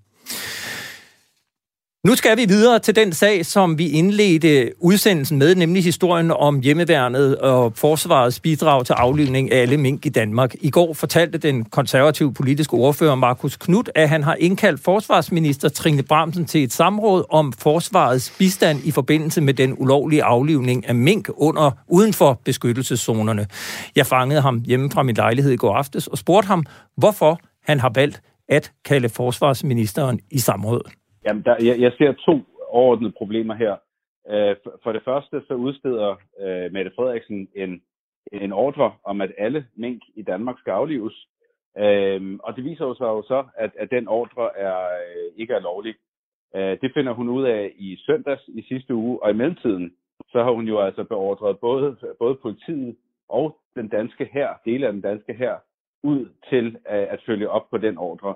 Speaker 3: Nu skal vi videre til den sag, som vi indledte udsendelsen med, nemlig historien om hjemmeværnet og forsvarets bidrag til aflivning af alle mink i Danmark. I går fortalte den konservative politiske ordfører Markus Knudt, at han har indkaldt forsvarsminister Trine Bramsen til et samråd om forsvarets bistand i forbindelse med den ulovlige aflivning af mink under uden for beskyttelseszonerne. Jeg fangede ham hjemme fra min lejlighed i går aftes og spurgte ham, hvorfor han har valgt at kalde forsvarsministeren i samråd.
Speaker 19: Jamen, der, jeg, jeg ser to overordnede problemer her. Øh, for, for det første så udsteder øh, Mette Frederiksen en, en ordre om, at alle mink i Danmark skal aflives. Øh, og det viser jo sig jo så, at, at den ordre er, øh, ikke er lovlig. Øh, det finder hun ud af i søndags i sidste uge, og i mellemtiden så har hun jo altså beordret både, både politiet og den danske her, dele af den danske her, ud til øh, at følge op på den ordre.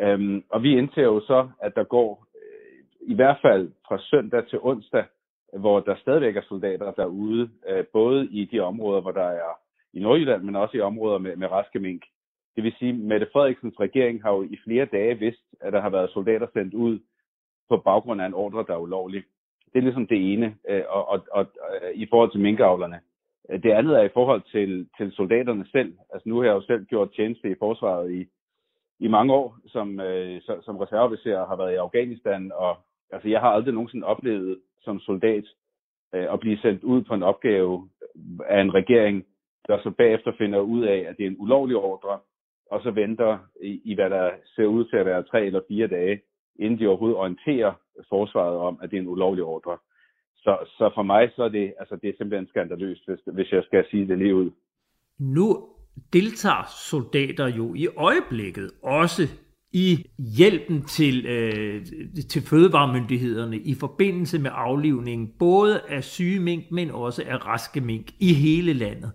Speaker 19: Øhm, og vi indser jo så, at der går øh, i hvert fald fra søndag til onsdag, hvor der stadigvæk er soldater derude, øh, både i de områder, hvor der er i Nordjylland, men også i områder med, med raske mink. Det vil sige, at Mette Frederiksens regering har jo i flere dage vidst, at der har været soldater sendt ud på baggrund af en ordre, der er ulovlig. Det er ligesom det ene, øh, og, og, og øh, i forhold til minkavlerne. Det andet er i forhold til, til soldaterne selv. Altså nu har jeg jo selv gjort tjeneste i forsvaret i, i mange år som, øh, som reserveofficer har været i Afghanistan, og altså, jeg har aldrig nogensinde oplevet som soldat øh, at blive sendt ud på en opgave af en regering, der så bagefter finder ud af, at det er en ulovlig ordre, og så venter i, i hvad der ser ud til at være tre eller fire dage, inden de overhovedet orienterer forsvaret om, at det er en ulovlig ordre. Så, så for mig så er det, altså, det er simpelthen skandaløst, hvis, hvis jeg skal sige det lige ud.
Speaker 3: Nu deltager soldater jo i øjeblikket også i hjælpen til, øh, til fødevaremyndighederne i forbindelse med aflivning, både af syge mink, men også af raske mink i hele landet.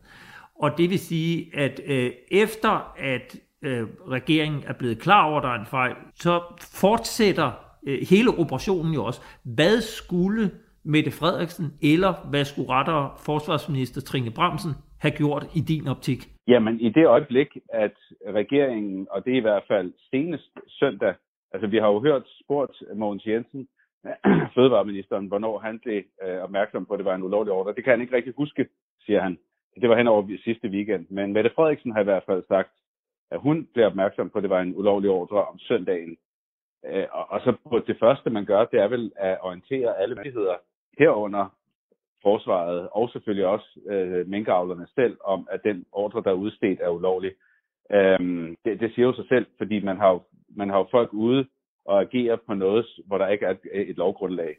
Speaker 3: Og det vil sige, at øh, efter at øh, regeringen er blevet klar over, at der er en fejl, så fortsætter øh, hele operationen jo også. Hvad skulle Mette Frederiksen, eller hvad skulle rettere forsvarsminister Trine Bramsen have gjort i din optik?
Speaker 19: Jamen, i det øjeblik, at regeringen, og det er i hvert fald senest søndag, altså vi har jo hørt spurgt Mogens Jensen, fødevareministeren, hvornår han blev øh, opmærksom på, at det var en ulovlig ordre. Det kan han ikke rigtig huske, siger han. Det var hen over sidste weekend. Men Mette Frederiksen har i hvert fald sagt, at hun blev opmærksom på, at det var en ulovlig ordre om søndagen. Øh, og, og så på det første, man gør, det er vel at orientere alle myndigheder herunder forsvaret og selvfølgelig også øh, minkavlerne selv om, at den ordre, der er udstedt, er ulovlig. Øhm, det, det siger jo sig selv, fordi man har, jo, man har jo folk ude og agere på noget, hvor der ikke er et, et lovgrundlag.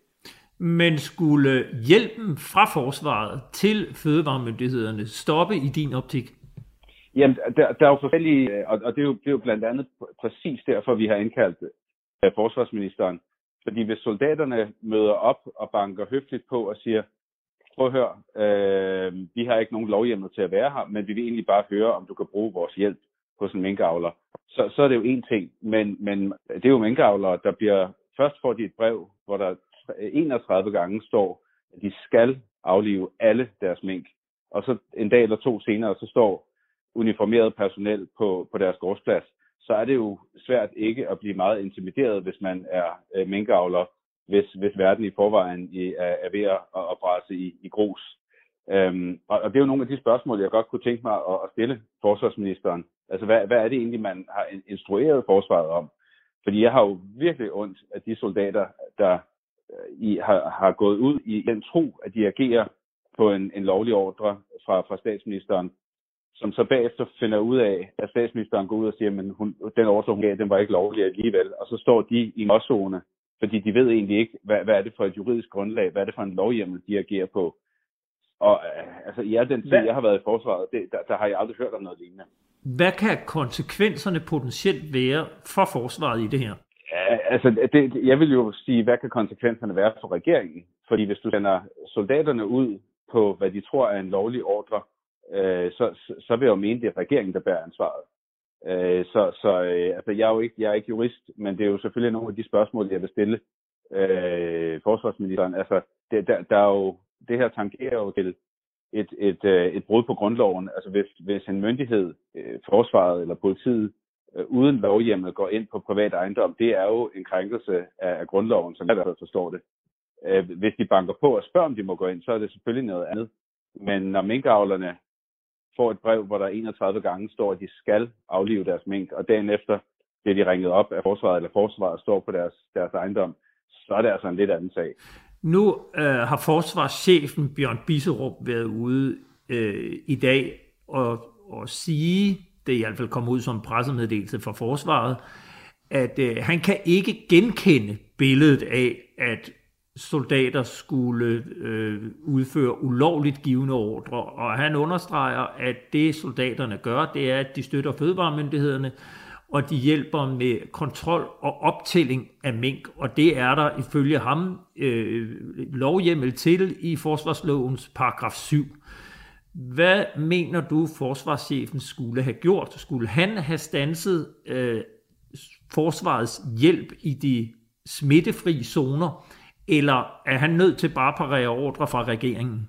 Speaker 3: Men skulle hjælpen fra forsvaret til fødevaremyndighederne stoppe i din optik?
Speaker 19: Jamen, der, der er jo forskellige, og, og det, er jo, det er jo blandt andet præcis derfor, vi har indkaldt uh, forsvarsministeren. Fordi hvis soldaterne møder op og banker høfligt på og siger, prøv at høre, øh, vi har ikke nogen lovhjemmel til at være her, men vi vil egentlig bare høre, om du kan bruge vores hjælp hos en minkavler. Så, så er det jo en ting, men, men det er jo minkavlere, der bliver, først får de et brev, hvor der 31 gange står, at de skal aflive alle deres mink. Og så en dag eller to senere, så står uniformeret personel på, på deres gårdsplads. Så er det jo svært ikke at blive meget intimideret, hvis man er øh, minkavler, hvis, hvis verden i forvejen i, er, er ved at, at brase i, i grus. Øhm, og, og det er jo nogle af de spørgsmål, jeg godt kunne tænke mig at, at stille forsvarsministeren. Altså, hvad, hvad er det egentlig, man har instrueret forsvaret om? Fordi jeg har jo virkelig ondt af de soldater, der øh, i, har, har gået ud i den tro, at de agerer på en, en lovlig ordre fra, fra statsministeren, som så bagefter finder ud af, at statsministeren går ud og siger, at hun, den ordre, hun gav, den var ikke lovlig alligevel. Og så står de i en fordi de ved egentlig ikke, hvad, hvad er det for et juridisk grundlag, hvad er det for en lovhjemmel, de agerer på. Og øh, altså, i al den tid, jeg har været i forsvaret, det, der, der har jeg aldrig hørt om noget lignende.
Speaker 3: Hvad kan konsekvenserne potentielt være for forsvaret i det her?
Speaker 19: Ja, altså, det, jeg vil jo sige, hvad kan konsekvenserne være for regeringen? Fordi hvis du sender soldaterne ud på, hvad de tror er en lovlig ordre, øh, så, så vil jeg jo mene, det er regeringen, der bærer ansvaret. Øh, så så øh, altså, jeg, er jo ikke, jeg er ikke jurist, men det er jo selvfølgelig nogle af de spørgsmål, jeg vil stille øh, forsvarsministeren. Altså, det, der, der er jo, det her tangerer jo til et, et, øh, et brud på grundloven. Altså hvis, hvis en myndighed, øh, forsvaret eller politiet, øh, uden lovhjemmel går ind på privat ejendom, det er jo en krænkelse af, af grundloven, som jeg i hvert fald forstår det. Øh, hvis de banker på og spørger, om de må gå ind, så er det selvfølgelig noget andet. Men når minkavlerne får et brev, hvor der 31 gange står, at de skal aflive deres mink, og dagen efter bliver de ringet op af forsvaret, eller forsvaret står på deres, deres ejendom, så er det altså en lidt anden sag.
Speaker 3: Nu øh, har forsvarschefen Bjørn Bisserup været ude øh, i dag og, og sige, det er i hvert fald kommet ud som en pressemeddelelse fra forsvaret, at øh, han kan ikke genkende billedet af, at soldater skulle øh, udføre ulovligt givende ordre, og han understreger, at det soldaterne gør, det er, at de støtter fødevaremyndighederne, og de hjælper med kontrol og optælling af mink, og det er der ifølge ham øh, lovhjemmel til i forsvarslovens paragraf 7. Hvad mener du, forsvarschefen skulle have gjort? Skulle han have stanset øh, forsvarets hjælp i de smittefri zoner, eller er han nødt til bare at parere ordre fra regeringen?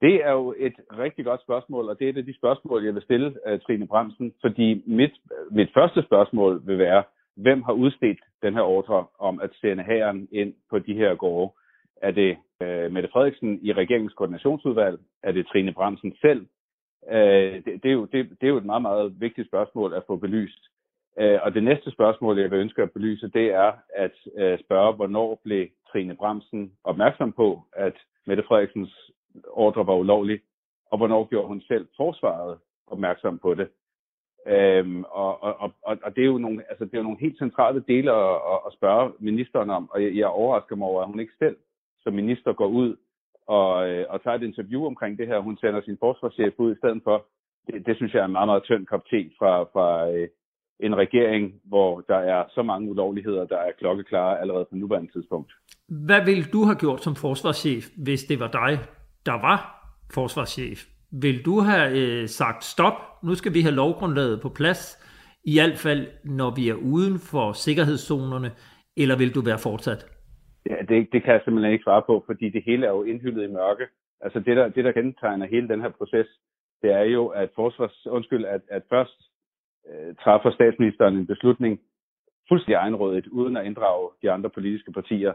Speaker 19: Det er jo et rigtig godt spørgsmål, og det er et af de spørgsmål, jeg vil stille uh, Trine Bremsen, fordi mit, mit første spørgsmål vil være, hvem har udstedt den her ordre om at sende hæren ind på de her gårde? Er det uh, Mette Frederiksen i regeringens koordinationsudvalg? Er det Trine Bremsen selv? Uh, det, det, er jo, det, det er jo et meget, meget vigtigt spørgsmål at få belyst. Øh, og det næste spørgsmål, jeg vil ønske at belyse, det er at uh, spørge, hvornår blev Trine Bremsen opmærksom på, at Mette Frederiksens ordre var ulovlig, og hvornår gjorde hun selv forsvaret opmærksom på det. Øhm, og, og, og, og det er jo nogle, altså det er jo nogle helt centrale dele at, at, at spørge ministeren om, og jeg, jeg overrasker mig over, at hun ikke selv som minister går ud og, øh, og tager et interview omkring det her. Hun sender sin forsvarschef ud i stedet for. Det, det synes jeg er en meget, meget tynd kop te fra, fra øh, en regering, hvor der er så mange ulovligheder, der er klokkeklare allerede på nuværende tidspunkt.
Speaker 3: Hvad ville du have gjort som forsvarschef, hvis det var dig, der var forsvarschef, vil du have øh, sagt stop, nu skal vi have lovgrundlaget på plads, i hvert fald når vi er uden for sikkerhedszonerne, eller vil du være fortsat?
Speaker 19: Ja, det, det kan jeg simpelthen ikke svare på, fordi det hele er jo indhyldet i mørke. Altså det, der, det, der kendetegner hele den her proces, det er jo, at forsvars, undskyld, at, at først øh, træffer statsministeren en beslutning fuldstændig egenrådigt, uden at inddrage de andre politiske partier.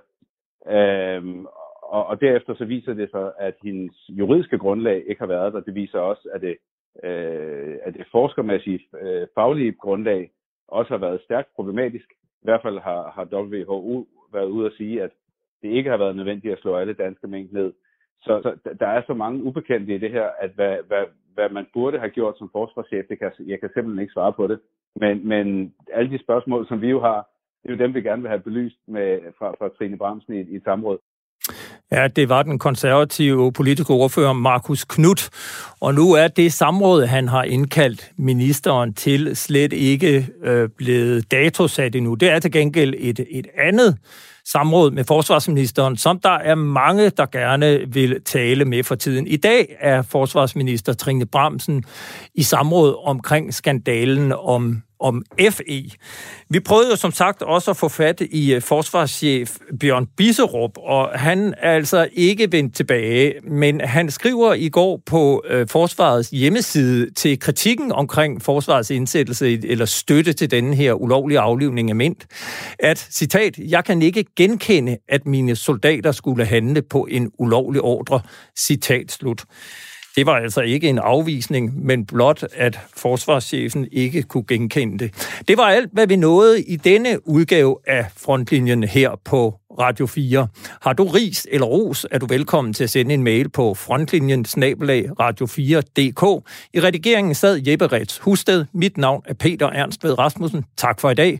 Speaker 19: Øhm, og, og derefter så viser det sig, at hendes juridiske grundlag ikke har været der. Det viser også, at det, øh, at det forskermæssige øh, faglige grundlag også har været stærkt problematisk. I hvert fald har, har WHO været ude at sige, at det ikke har været nødvendigt at slå alle danske mængder ned. Så, så der er så mange ubekendte i det her, at hvad, hvad, hvad man burde have gjort som forsvarschef, det kan, jeg kan simpelthen ikke svare på det. Men, men alle de spørgsmål, som vi jo har, det er jo dem, vi gerne vil have belyst med, fra, fra Trine Bramsen i, i et samråd.
Speaker 3: Ja, det var den konservative politiske ordfører Markus Knudt. Og nu er det samråd, han har indkaldt ministeren til, slet ikke øh, blevet datosat endnu. Det er til gengæld et, et andet samråd med forsvarsministeren, som der er mange, der gerne vil tale med for tiden. I dag er forsvarsminister Trine Bramsen i samråd omkring skandalen om om FE. Vi prøvede jo som sagt også at få fat i øh, forsvarschef Bjørn Bisserup, og han er altså ikke vendt tilbage, men han skriver i går på øh, forsvarets hjemmeside til kritikken omkring forsvarets indsættelse eller støtte til denne her ulovlige aflivning af mint, at, citat, jeg kan ikke genkende, at mine soldater skulle handle på en ulovlig ordre, citat slut. Det var altså ikke en afvisning, men blot, at forsvarschefen ikke kunne genkende det. Det var alt, hvad vi nåede i denne udgave af Frontlinjen her på Radio 4. Har du ris eller ros, er du velkommen til at sende en mail på frontlinjen radio4.dk. I redigeringen sad Jeppe Rets Husted. Mit navn er Peter Ernst Ved Rasmussen. Tak for i dag.